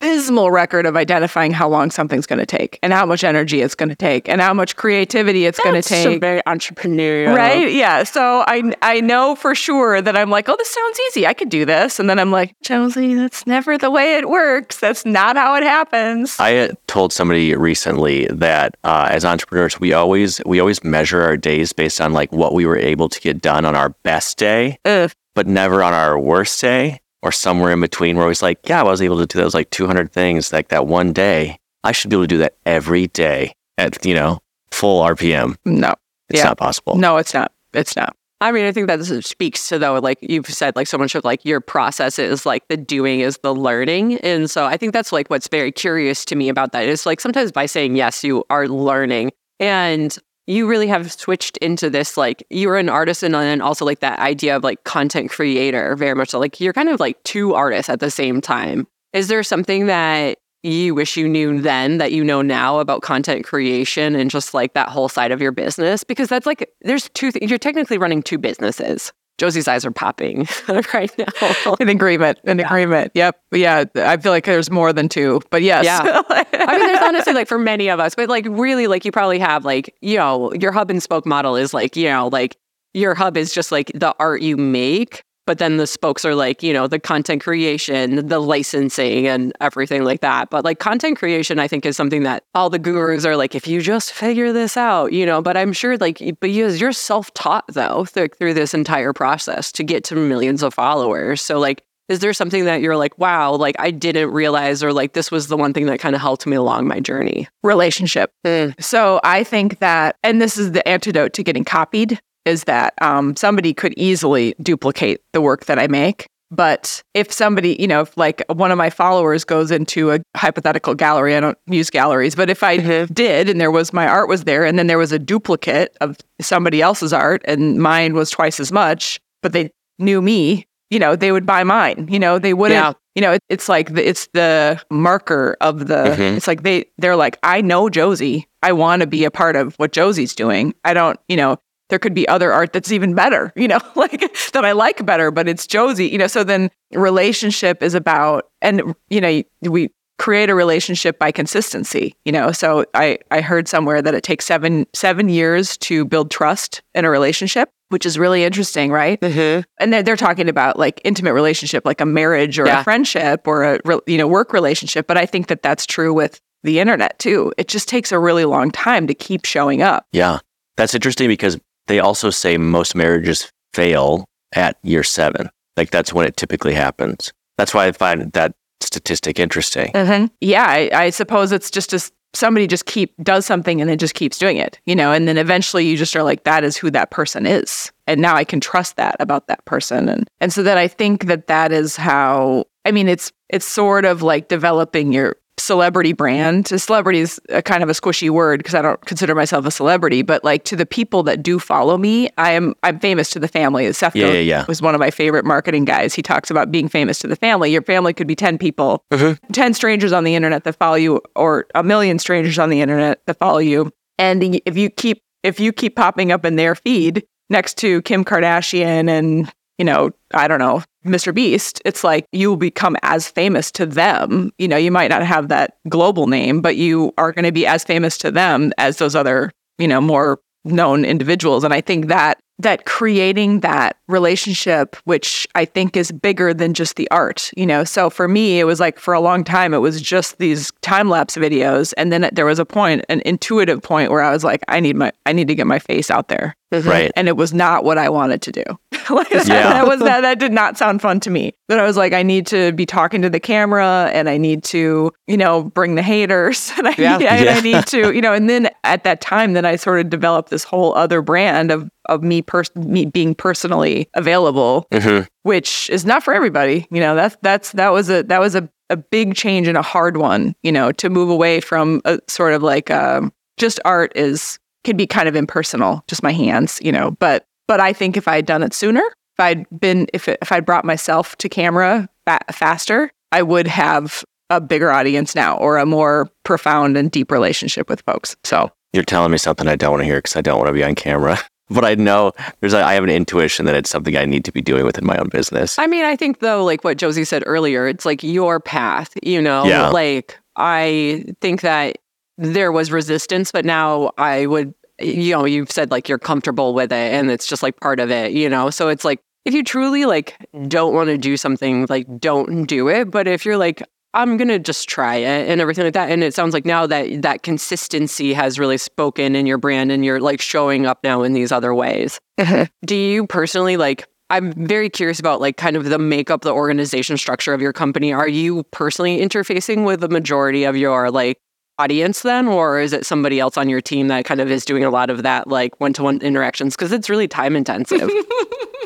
abysmal record of identifying how long something's going to take and how much energy it's going to take and how much creativity it's going to take. very entrepreneurial. Right? Yeah. So I I know for sure that I'm like, oh, this sounds easy. I could do this. And then I'm like, Josie, that's never the way it works. That's not how it happens. I uh, told somebody recently that uh, as entrepreneurs, we always we always measure our days based on like what we were able to get done on our best day, Ugh. but never on our worst day or somewhere in between. We're always like, yeah, I was able to do those like 200 things like that one day. I should be able to do that every day at you know full RPM. no. It's Yeah. not possible. No, it's not. It's not. I mean, I think that this speaks to though, like you've said, like so much of like your process is like the doing is the learning, and so I think that's like what's very curious to me about that is like sometimes by saying yes, you are learning, and you really have switched into this like you're an artist and then also like that idea of like content creator very much so like you're kind of like two artists at the same time. Is there something that you wish you knew then that you know now about content creation and just like that whole side of your business? Because that's like, there's two. You're technically running two businesses. Josie's eyes are popping (laughs) right now. In agreement. An agreement. Yep. Yeah. I feel like there's more than two, but yes. Yeah. (laughs) I mean, there's honestly like for many of us, but like really, like you probably have like, you know, your hub and spoke model is like, you know, like your hub is just like the art you make, but then the spokes are like, you know, the content creation, the licensing and everything like that. But like content creation, I think is something that all the gurus are like, if you just figure this out, you know, but I'm sure like, but you, you're self taught though th- through this entire process to get to millions of followers. So like, is there something that you're like, wow, like I didn't realize, or like this was the one thing that kind of helped me along my journey? Relationship. Mm. So I think that, and this is the antidote to getting copied, is that um, somebody could easily duplicate the work that I make. But if somebody, you know, if like one of my followers goes into a hypothetical gallery, I don't use galleries, but if I Mhm. did and there was my art was there and then there was a duplicate of somebody else's art and mine was twice as much, but they knew me, you know, they would buy mine. You know, they wouldn't, Yeah. you know, it, it's like the, it's the marker of the, Mhm. it's like they, they're like, I know Josie. I want to be a part of what Josie's doing. I don't, you know, there could be other art that's even better, you know, (laughs) like that I like better, but it's Josie, you know. So then relationship is about, and, you know, we create a relationship by consistency, you know. So I, I heard somewhere that it takes seven, seven years to build trust in a relationship. which is really interesting, right? Mm-hmm. And they're, they're talking about like intimate relationship, like a marriage or Yeah. a friendship or a you know work relationship. But I think that that's true with the internet too. It just takes a really long time to keep showing up. Yeah. That's interesting because they also say most marriages fail at year seven. Like that's when it typically happens. That's why I find that statistic interesting. Mm-hmm. Yeah, I, I suppose it's just as somebody just keep does something and then just keeps doing it, you know, and then eventually you just are like, that is who that person is, and now I can trust that about that person, and and so that I think that that is how I mean, it's it's sort of like developing your celebrity brand. Celebrity is a kind of a squishy word because I don't consider myself a celebrity, but like to the people that do follow me, I am I'm famous to the family. Seth Yeah, yeah, yeah. was one of my favorite marketing guys. He talks about being famous to the family. Your family could be 10 people, mm-hmm. 10 strangers on the internet that follow you or a million strangers on the internet that follow you. And if you keep if you keep popping up in their feed next to Kim Kardashian and, you know, I don't know, Mr. Beast, it's like you will become as famous to them. You know, you might not have that global name, but you are going to be as famous to them as those other, you know, more known individuals. And I think that that creating that relationship, which I think is bigger than just the art, you know. So for me, it was like for a long time, it was just these time lapse videos, and then there was a point, an intuitive point, where I was like, I need my, I need to get my face out there, mm-hmm. Right. and it was not what I wanted to do. (laughs) like, Yeah. that was that that did not sound fun to me. That I was like, I need to be talking to the camera, and I need to, you know, bring the haters, (laughs) and I, Yeah. and I Yeah. need to, (laughs) you know. And then at that time, then I sort of developed this whole other brand of of me pers- me being personally available, Mhm. which is not for everybody. You know, that's that's that was a that was a a big change and a hard one. You know, to move away from a sort of like um, just art is can be kind of impersonal, just my hands. You know, but but I think if I had done it sooner, if I'd been if it, if I'd brought myself to camera fa- faster, I would have a bigger audience now or a more profound and deep relationship with folks. So You're telling me something I don't want to hear because I don't want to be on camera. (laughs) But I know there's a, I have an intuition that it's something I need to be doing within my own business. I mean, I think though, like what Josie said earlier, it's like your path, you know? Yeah. Like I think that there was resistance, but now I would, you know, you've said like you're comfortable with it and it's just like part of it, you know? So it's like if you truly like don't want to do something, like don't do it. But if you're like, I'm gonna just try it and everything like that. And it sounds like now that that consistency has really spoken in your brand and you're like showing up now in these other ways. Mm-hmm. Do you personally like I'm very curious about like kind of the makeup, the organization structure of your company. Are you personally interfacing with the majority of your like audience then, or is it somebody else on your team that kind of is doing a lot of that like one-to-one interactions? Because it's really time intensive.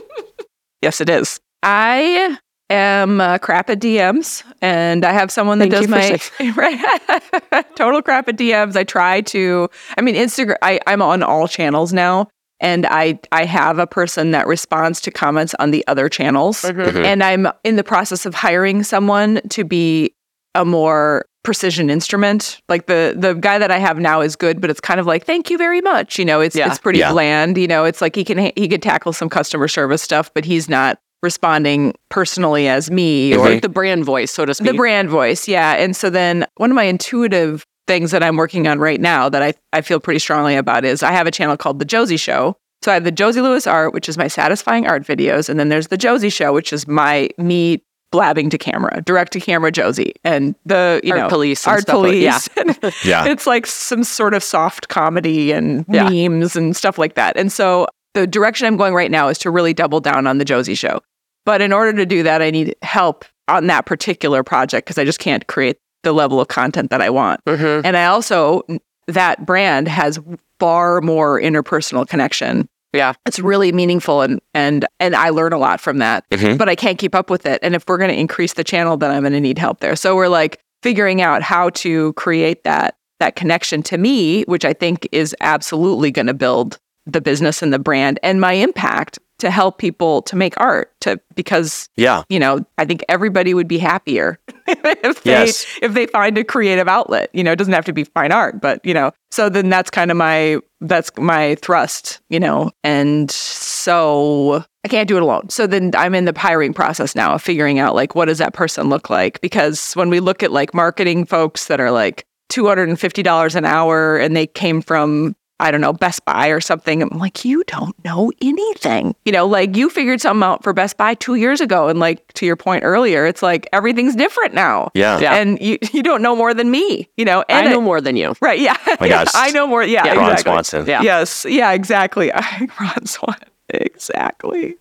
(laughs) yes, it is. I am uh, crap at DMs, and I have someone that Thank does for my (laughs) right, (laughs) total crap at DMs. I try to. I mean, Instagram. I, I'm on all channels now, and I I have a person that responds to comments on the other channels, Mhm. and I'm in the process of hiring someone to be a more precision instrument. Like the the guy that I have now is good, but it's kind of like thank you very much. You know, it's Yeah. it's pretty Yeah. bland. You know, it's like he can he could tackle some customer service stuff, but he's not responding personally as me or mm-hmm. the brand voice, so to speak. the brand voice. Yeah. And so then one of my intuitive things that I'm working on right now that I, I feel pretty strongly about is I have a channel called The Josie Show. So I have the Josie Lewis art, which is my satisfying art videos. And then there's the Josie Show, which is my me blabbing to camera, direct to camera Josie. And the, you Art know, police art stuff like- police. yeah. (laughs) (laughs) Yeah. it's like some sort of soft comedy and Yeah. memes and stuff like that. And so the direction I'm going right now is to really double down on the Josie show. But in order to do that, I need help on that particular project because I just can't create the level of content that I want. Mhm. And I also, that brand has far more interpersonal connection. Yeah. It's really meaningful and and and I learn a lot from that. Mhm. But I can't keep up with it. And if we're going to increase the channel, then I'm going to need help there. So we're like figuring out how to create that that connection to me, which I think is absolutely going to build the business and the brand and my impact to help people to make art to because Yeah. you know I think everybody would be happier (laughs) if they Yes. if they find a creative outlet. You know, it doesn't have to be fine art, but you know, so then that's kind of my that's my thrust, you know, and so I can't do it alone. So then I'm in the hiring process now of figuring out like what does that person look like because when we look at like marketing folks that are like $250 an hour and they came from I don't know, Best Buy or something. I'm like, you don't know anything. You know, like you figured something out for Best Buy two years ago. And like to your point earlier, it's like everything's different now. Yeah. Yeah. And you, you don't know more than me, you know, And I and know more than you. right. Yeah. Oh my gosh. (laughs) I know more. Yeah. Yeah. Ron exactly. Swanson. Yeah. Yes. Yeah, exactly. (laughs) I Ron Swan. Exactly.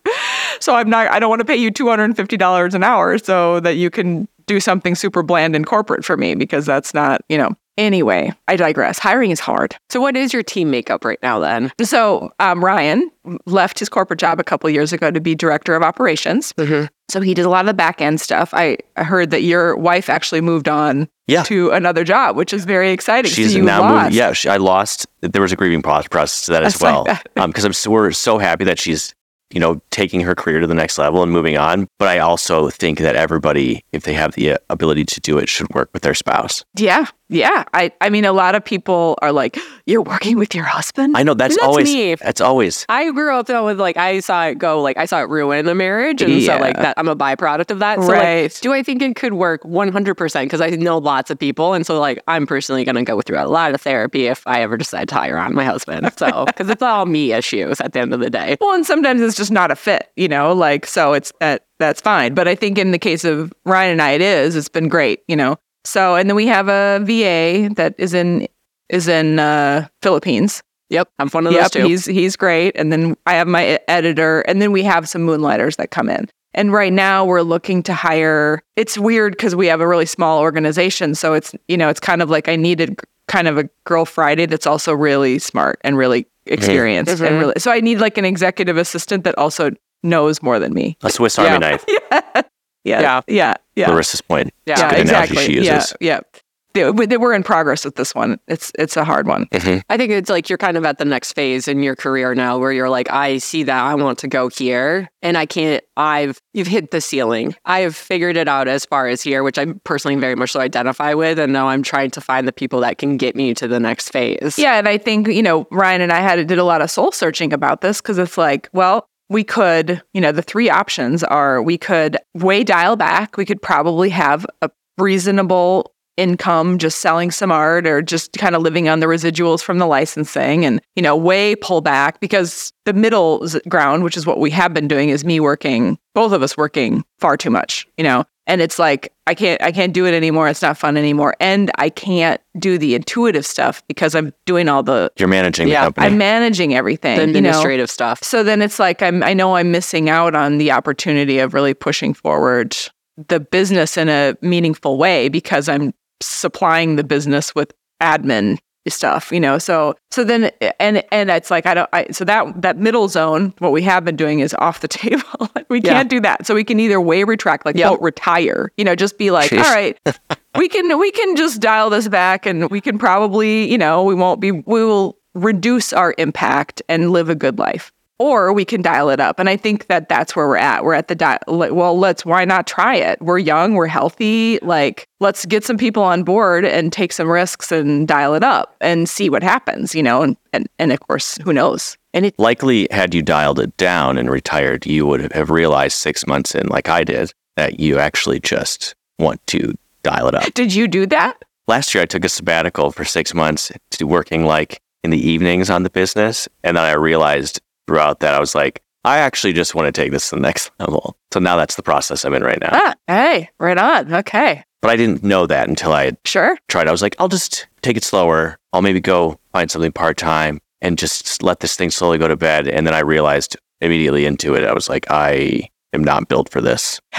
So I'm not, I don't want to pay you $250 an hour so that you can do something super bland and corporate for me because that's not, you know. Anyway, I digress. Hiring is hard. So, what is your team makeup right now then? So um, Ryan left his corporate job a couple years ago to be director of operations. Mhm. So he did a lot of the back end stuff. I, heard that your wife actually moved on Yeah. to another job, which is very exciting. She's so you now lost. moved. Yeah, she, I lost. There was a grieving process to that as That's well. that. Um, because I'm so, we're so happy that she's you know taking her career to the next level and moving on. But I also think that everybody, if they have the uh, ability to do it, should work with their spouse. Yeah, yeah. I, I mean, a lot of people are like, "You're working with your husband." I know that's, That's always me. that's always I grew up though with like I saw it go like I saw it ruin the marriage, and so like that I'm a byproduct of that. So Right. like, do I think it could work 100 percent? Because I know lots of people, and so like I'm personally going to go through a lot of therapy if I ever decide to hire on my husband. So (laughs) because it's all me issues at the end of the day. Well, and sometimes it's just not a fit, you know, like so it's that that's fine. But I think in the case of Ryan and I, it is. It's been great, you know. So and then we have a VA that is in is in uh, Philippines. Yep, I'm one of yep, those two. he's he's great. And then I have my editor, and then we have some moonlighters that come in. And right now we're looking to hire. It's weird because we have a really small organization, so it's you know it's kind of like I needed kind of a girl Friday that's also really smart and really experienced and Mhm. really. So I need like an executive assistant that also knows more than me. a Swiss Yeah. Army knife. (laughs) Yeah, Yeah. yeah, yeah. Larissa's point. Yeah. Yeah, good exactly. she Yeah, uses. yeah. They- we- We're in progress with this one. It's it's a hard one. Mm-hmm. I think it's like you're kind of at the next phase in your career now where you're like, I see that I want to go here and I can't, I've, you've hit the ceiling. I have figured it out as far as here, which I personally very much so identify with. And now I'm trying to find the people that can get me to the next phase. Yeah, and I think you know Ryan and I had did a lot of soul searching about this because it's like, well, we could, you know, the three options are we could way dial back. We could probably have a reasonable income just selling some art or just kind of living on the residuals from the licensing and you know way pull back because the middle ground which is what we have been doing is me working both of us working far too much you know and it's like i can't i can't do it anymore it's not fun anymore and i can't do the intuitive stuff because i'm doing all the You're managing Yeah, the company. i'm managing everything The you know? administrative stuff. so then it's like I'm, I know I'm missing out on the opportunity of really pushing forward the business in a meaningful way because I'm supplying the business with admin stuff, you know. So so then and and it's like I don't I so that that middle zone what we have been doing is off the (laughs) table. we Yeah. can't do that. So we can either way retract like Yep. quote retire, you know, just be like, Jeez. all right, (laughs) we can we can just dial this back and we can probably, you know, we won't be we will reduce our impact and live a good life. Or we can dial it up. And I think that that's where we're at. We're at the di- like, well, let's why not try it? We're young, we're healthy, like let's get some people on board and take some risks and dial it up and see what happens, you know, and and, and of course, who knows. And it Likely, had you dialed it down and retired, you would have realized six months in, like I did, that you actually just want to dial it up. did you do that? Last year, I took a sabbatical for six months to working like in the evenings on the business. And then I realized throughout that, I was like, I actually just want to take this to the next (laughs) level. So now that's the process I'm in right now. Ah, hey, right on. Okay. But I didn't know that until I had Sure. tried. I was like, I'll just take it slower. I'll maybe go find something part time and just let this thing slowly go to bed. And then I realized immediately into it, I was like, I am not built for this. (laughs)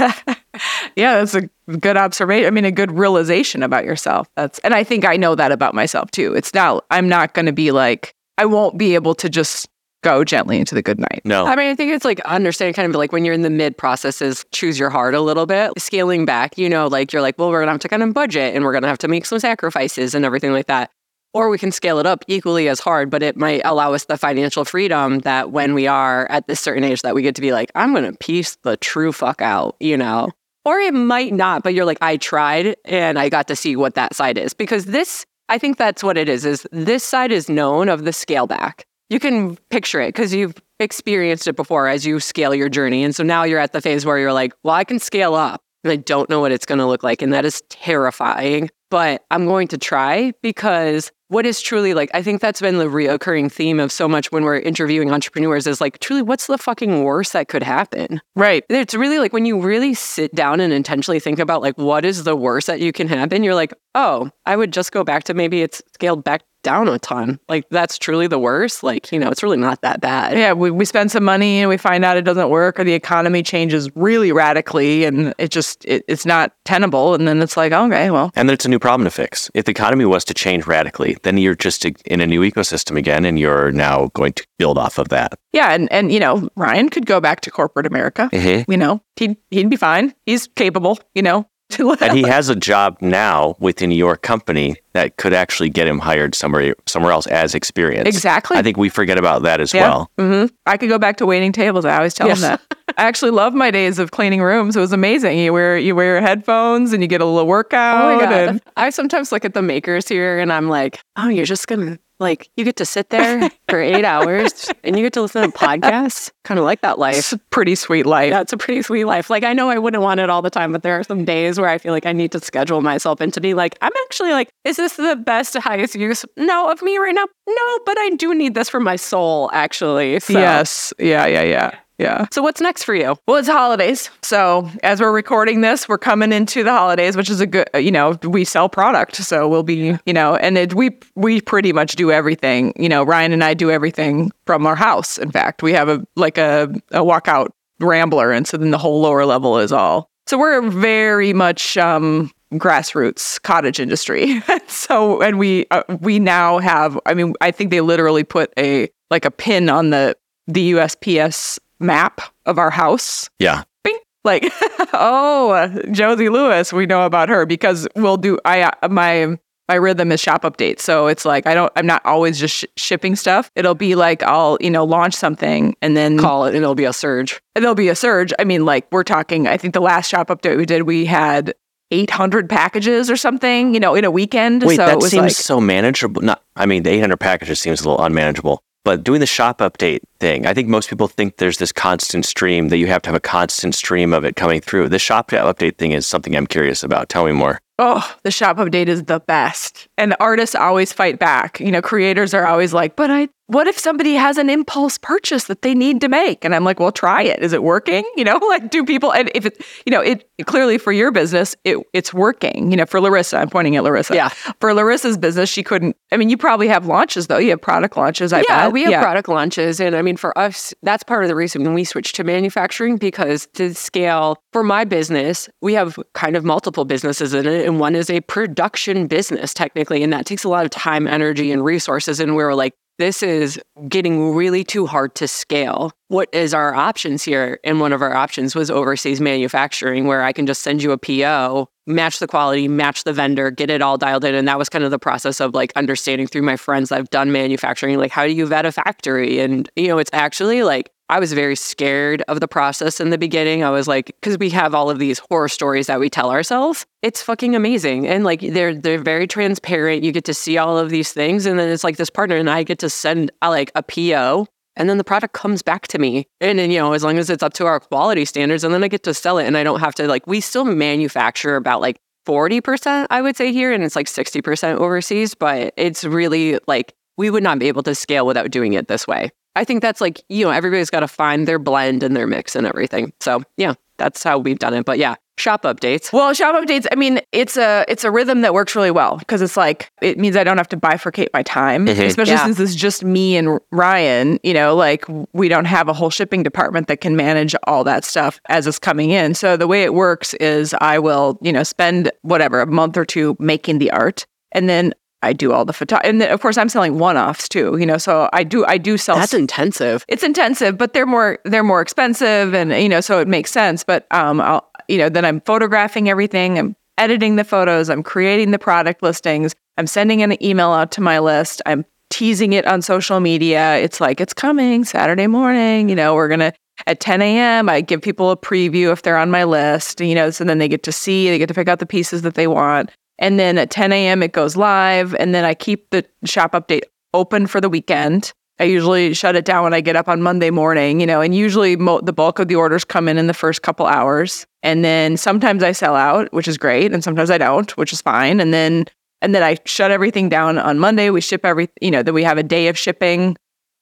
yeah, that's a good observation. I mean, a good realization about yourself. That's, and I think I know that about myself too. It's not, I'm not going to be like, I won't be able to just go gently into the good night. No. I mean, I think it's like understanding kind of like when you're in the mid processes, choose your heart a little bit, scaling back, you know, like you're like, well, we're going to have to kind of budget and we're going to have to make some sacrifices and everything like that. Or we can scale it up equally as hard, but it might allow us the financial freedom that when we are at this certain age that we get to be like, I'm going to piece the true fuck out, you know? Or it might not, but you're like, I tried and I got to see what that side is. Because this, I think that's what it is, is this side is known of the scale back. You can picture it because you've experienced it before as you scale your journey. And so now you're at the phase where you're like, well, I can scale up and I don't know what it's going to look like. And that is terrifying. but I'm going to try because what is truly like, I think that's been the reoccurring theme of so much when we're interviewing entrepreneurs is like, truly, what's the fucking worst that could happen? Right. It's really like when you really sit down and intentionally think about like, what is the worst that you can happen? You're like, oh, I would just go back to maybe it's scaled back down a ton. Like that's truly the worst. Like, you know, it's really not that bad. Yeah, we, we spend some money and we find out it doesn't work or the economy changes really radically and it just it, it's not tenable and then it's like, okay, well. And then it's a new problem to fix. If the economy was to change radically, then you're just in a new ecosystem again and you're now going to build off of that. Yeah, and and you know, Ryan could go back to corporate America. Mhm. You know, he'd he'd be fine. He's capable, you know. (laughs) And he has a job now within your company that could actually get him hired somewhere somewhere else as experience. Exactly. I think we forget about that as Yeah. well. hmm I could go back to waiting tables. I always tell Yes. him that. I actually love my days of cleaning rooms. It was amazing. You wear you wear your headphones and you get a little workout. Oh my god! and- I sometimes look at the makers here, and I'm like, oh, you're just gonna like you get to sit there (laughs) for eight hours, and you get to listen to podcasts. Kind of like that life. it's a pretty sweet life. Yeah, a pretty sweet life. Like I know I wouldn't want it all the time, but there are some days where I feel like I need to schedule myself into be like, I'm actually like, is this the best, highest use? No, of me right now. No, but I do need this for my soul, actually. So. Yes. Yeah, yeah, yeah. Yeah. So what's next for you? Well, it's holidays. So as we're recording this, we're coming into the holidays, which is a good, you know, we sell product. So we'll be, you know, and it, we, we pretty much do everything. You know, Ryan and I do everything from our house. In fact, we have a, like a, a walkout rambler. And so then the whole lower level is all. So we're very much, um, grassroots cottage industry. (laughs) so, and we, uh, we now have, I mean, I think they literally put a, like a pin on the, the USPS map of our house Yeah. bing, like (laughs) oh josie lewis we know about her because we'll do i uh, my my rhythm is shop updates so it's like i don't i'm not always just sh- shipping stuff it'll be like i'll you know launch something and then Call it, and it'll be a surge. And there'll be a surge i mean like we're talking i think the last shop update we did we had 800 packages or something you know in a weekend Wait, so that it was seems like so manageable. Not, I mean, the 800 packages seems a little unmanageable. But doing the shop update thing, I think most people think there's this constant stream that you have to have a constant stream of it coming through. The shop update thing is something I'm curious about. Tell me more. Oh, the shop update is the best. And artists always fight back. You know, creators are always like, but I, what if somebody has an impulse purchase that they need to make? And I'm like, well, try it. Is it working? (laughs) You know, like, do people, and if it, you know, it clearly for your business, it, it's working. You know, for Larissa, I'm pointing at Larissa. Yeah. For Larissa's business, she couldn't, I mean, you probably have launches though. You have product launches. I yeah, bet. we have product launches. And I mean, for us, that's part of the reason when we switched to manufacturing because to scale for my business, we have kind of multiple businesses in it. And one is a production business, technically. And that takes a lot of time, energy, and resources. And we were like, this is getting really too hard to scale. What is our options here? And one of our options was overseas manufacturing, where I can just send you a PO, match the quality, match the vendor, get it all dialed in. And that was kind of the process of like understanding through my friends that have done manufacturing, like how do you vet a factory? And, you know, it's actually like, I was very scared of the process in the beginning. I was like, because we have all of these horror stories that we tell ourselves. It's fucking amazing, and like they're they're very transparent. You get to see all of these things, and then it's like this partner and I get to send uh, like a PO, and then the product comes back to me, and then you know as long as it's up to our quality standards, and then I get to sell it, and I don't have to like we still manufacture about like. 40% I would say here and it's like 60% overseas but it's really like we would not be able to scale without doing it this way. I think that's like, you know, everybody's got to find their blend and their mix and everything. So, yeah, that's how we've done it. But yeah, shop updates. Well, shop updates. I mean, it's a it's a rhythm that works really well because it's like it means I don't have to bifurcate my time, Mhm. especially Yeah. since it's just me and Ryan. You know, like we don't have a whole shipping department that can manage all that stuff as it's coming in. So the way it works is I will, you know, spend whatever a month or two making the art, and then I do all the photo, and then of course I'm selling one offs too. You know, so I do I do sell That's intensive. it's intensive, but they're more they're more expensive, and you know, so it makes sense. But um, I'll you know, then I'm photographing everything. I'm editing the photos. I'm creating the product listings. I'm sending an email out to my list. I'm teasing it on social media. It's like it's coming Saturday morning. You know, we're gonna at 10 a.m. I give people a preview if they're on my list. You know, so then they get to see, they get to pick out the pieces that they want. And then at 10 a.m. it goes live, and then I keep the shop update open for the weekend. I usually shut it down when I get up on Monday morning, you know, and usually mo- the bulk of the orders come in in the first couple hours. And then sometimes I sell out, which is great, and sometimes I don't, which is fine. And then and then I shut everything down on Monday. We ship every, you know, then we have a day of shipping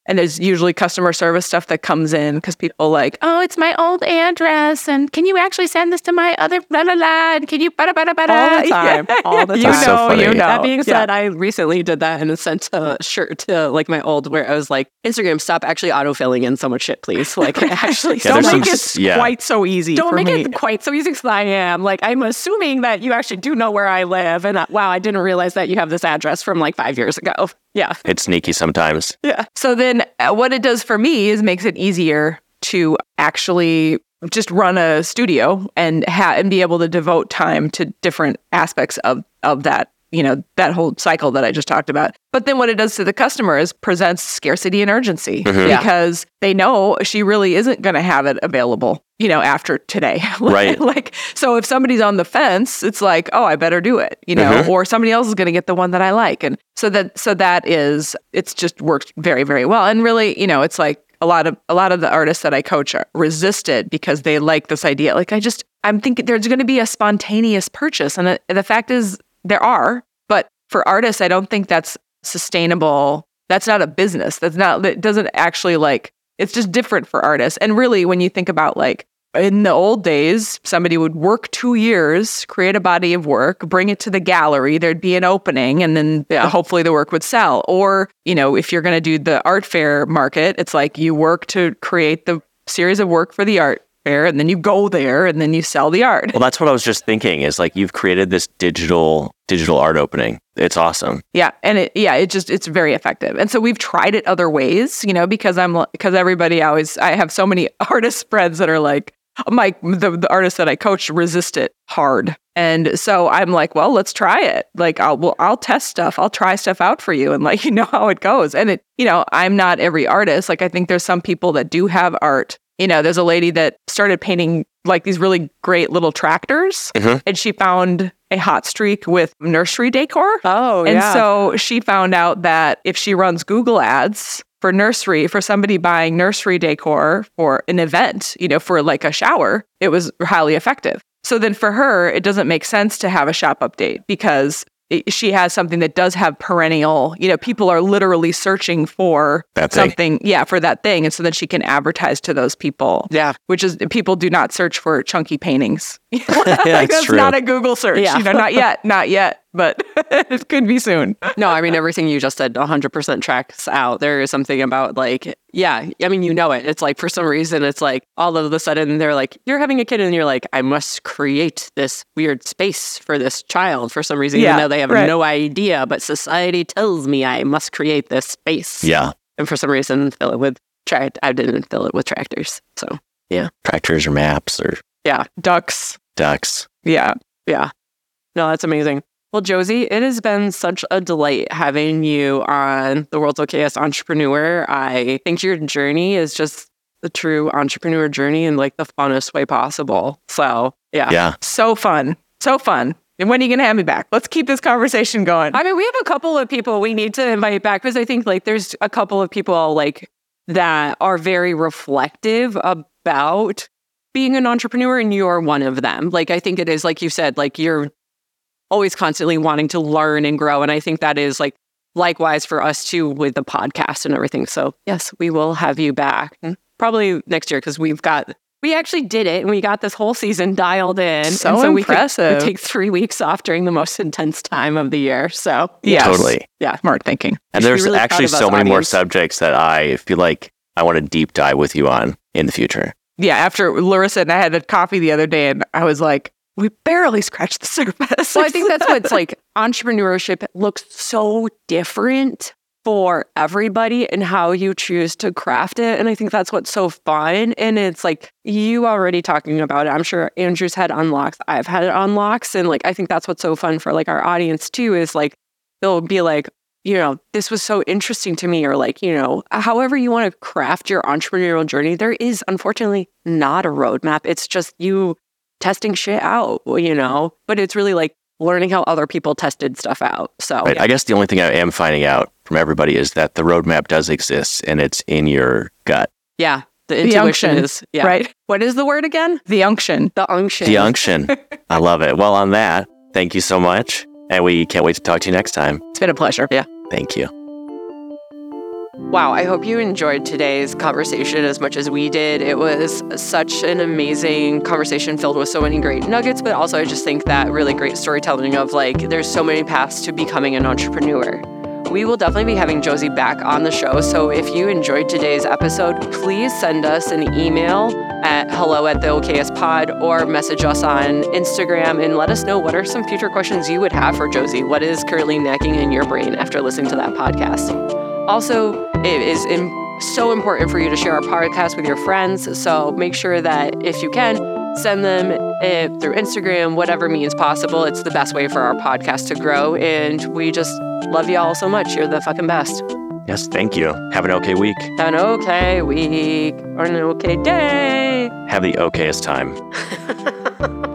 and there's usually customer service stuff that comes in because people like, oh, it's my old address. And can you actually send this to my other blah, blah, blah? And can you blah, blah, blah, blah, all the (laughs) time. All the time. You That's so know, funny. you know. That being said, Yeah. I recently did that and sent a shirt to like my old where I was like, Instagram, stop actually autofilling in so much shit, please. (laughs) Like actually Yeah, don't make some it yeah. quite so easy. don't for make me. it quite so easy because I am. Like, I'm assuming that you actually do know where I live. And uh, wow, I didn't realize that you have this address from like five years ago. Yeah. It's sneaky sometimes. Yeah. So then uh, what it does for me is makes it easier to actually just run a studio and ha- and be able to devote time to different aspects of of that you know that whole cycle that I just talked about. But then what it does to the customer is presents scarcity and urgency Yeah. because they know she really isn't going to have it available, you know, after today. (laughs) Right. like so if somebody's on the fence, it's like, "Oh, I better do it," you know, Mhm. or somebody else is going to get the one that I like. And so that so that is it's just worked very very well. And really, you know, it's like a lot of a lot of the artists that I coach are resisted because they like this idea. Like I just I'm thinking there's going to be a spontaneous purchase, and the, the fact is there are. But for artists, I don't think that's sustainable. That's not a business. That's not. That doesn't actually like. It's just different for artists. And really, when you think about like in the old days, somebody would work two years, create a body of work, bring it to the gallery. There'd be an opening, and then uh, Yeah. hopefully the work would sell. Or, you know, if you're going to do the art fair market, it's like you work to create the series of work for the art fair, and then you go there, and then you sell the art. Well, that's what I was just thinking is like you've created this digital digital art opening. It's awesome. Yeah, and it yeah, it just it's very effective. And so we've tried it other ways, you know, because I'm because everybody always I have so many (laughs) artist friends that are like my the, the artists that I coach resist it hard. And so I'm like, well, let's try it. Like I'll well, I'll test stuff. I'll try stuff out for you and like (laughs) you know how it goes. And it, you know, I'm not every artist. Like I think there's some people that do have art. You know, there's a lady that started painting like these really great little tractors Mhm. and she found a hot streak with nursery decor. Oh, And yeah. so she found out that if she runs Google ads for nursery, for somebody buying nursery decor for an event, you know, for like a shower, it was highly effective. So then for her, it doesn't make sense to have a shop update because it, she has something that does have perennial, you know, people are literally searching for That thing. something, yeah, for that thing. And so then she can advertise to those people, yeah. which is people do not search for chunky paintings. (laughs) (laughs) like, That's that's not a Google search. Yeah. You know, not yet, not yet, but (laughs) it could be soon. No, I mean, everything you just said 100% tracks out. There is something about like, yeah, I mean, you know it. It's like for some reason, it's like all of a sudden they're like, you're having a kid and you're like, I must create this weird space for this child for some reason, Yeah, even though they have right. no idea. But society tells me I must create this space. Yeah. And for some reason, fill it with, tra- I didn't fill it with tractors. So, yeah. Tractors or maps or yeah, Ducks. ducks. Yeah. yeah. No, that's amazing. Well, Josie, it has been such a delight having you on the World's Okayest Entrepreneur. I think your journey is just the true entrepreneur journey in like the funnest way possible. So, yeah. Yeah. So fun. So fun. And when are you going to have me back? Let's keep this conversation going. I mean, we have a couple of people we need to invite back because I think like there's a couple of people like that are very reflective about being an entrepreneur, and you're one of them. Like, I think it is, like you said, like you're always constantly wanting to learn and grow. And I think that is like likewise for us too with the podcast and everything. So, yes, we will have you back Mm, probably next year because we've got. We actually did it and we got this whole season dialed in. So and so we could- impressive. we take three weeks off during the most intense time of the year. So yeah, Totally. Yeah, smart thinking. And should there's really proud actually of so many more subjects that I feel like I want to deep dive with you on in the future. Yeah. After Larissa and I had a coffee the other day, and I was like, we barely scratched the (laughs) surface. Well, I think that's what's like (laughs) entrepreneurship looks so different for everybody and how you choose to craft it. And I think that's what's so fun. And it's like you already talking about it. I'm sure Andrew's had unlocks. I've had unlocks. And like I think that's what's so fun for like our audience too is like they'll be like, you know, this was so interesting to me, or like, you know, however you want to craft your entrepreneurial journey, there is unfortunately not a roadmap. It's just you testing shit out, you know, but it's really like learning how other people tested stuff out. So Right. I guess the only thing I am finding out from everybody is that the roadmap does exist and it's in your gut. yeah, the The intuition unction, is yeah. right? What is the word again? The unction. The unction. The unction. I love it. Well, on that, thank you so much. And we can't wait to talk to you next time. It's been a pleasure. Yeah. Thank you. Wow, I hope you enjoyed today's conversation as much as we did. It was such an amazing conversation filled with so many great nuggets, but also I just think that really great storytelling of like there's so many paths to becoming an entrepreneur. We will definitely be having Josie back on the show. So if you enjoyed today's episode, please send us an email at hello at the okayest pod or message us on Instagram and let us know what are some future questions you would have for Josie. What is currently nagging in your brain after listening to that podcast? Also, it is im- so important for you to share our podcast with your friends. So make sure that if you can, send them eh, through Instagram, whatever means possible. It's the best way for our podcast to grow. And we just love you all so much. You're the fucking best. Yes, thank you. Have an okay week. Have an okay week or an okay day. Have the okayest time. (laughs)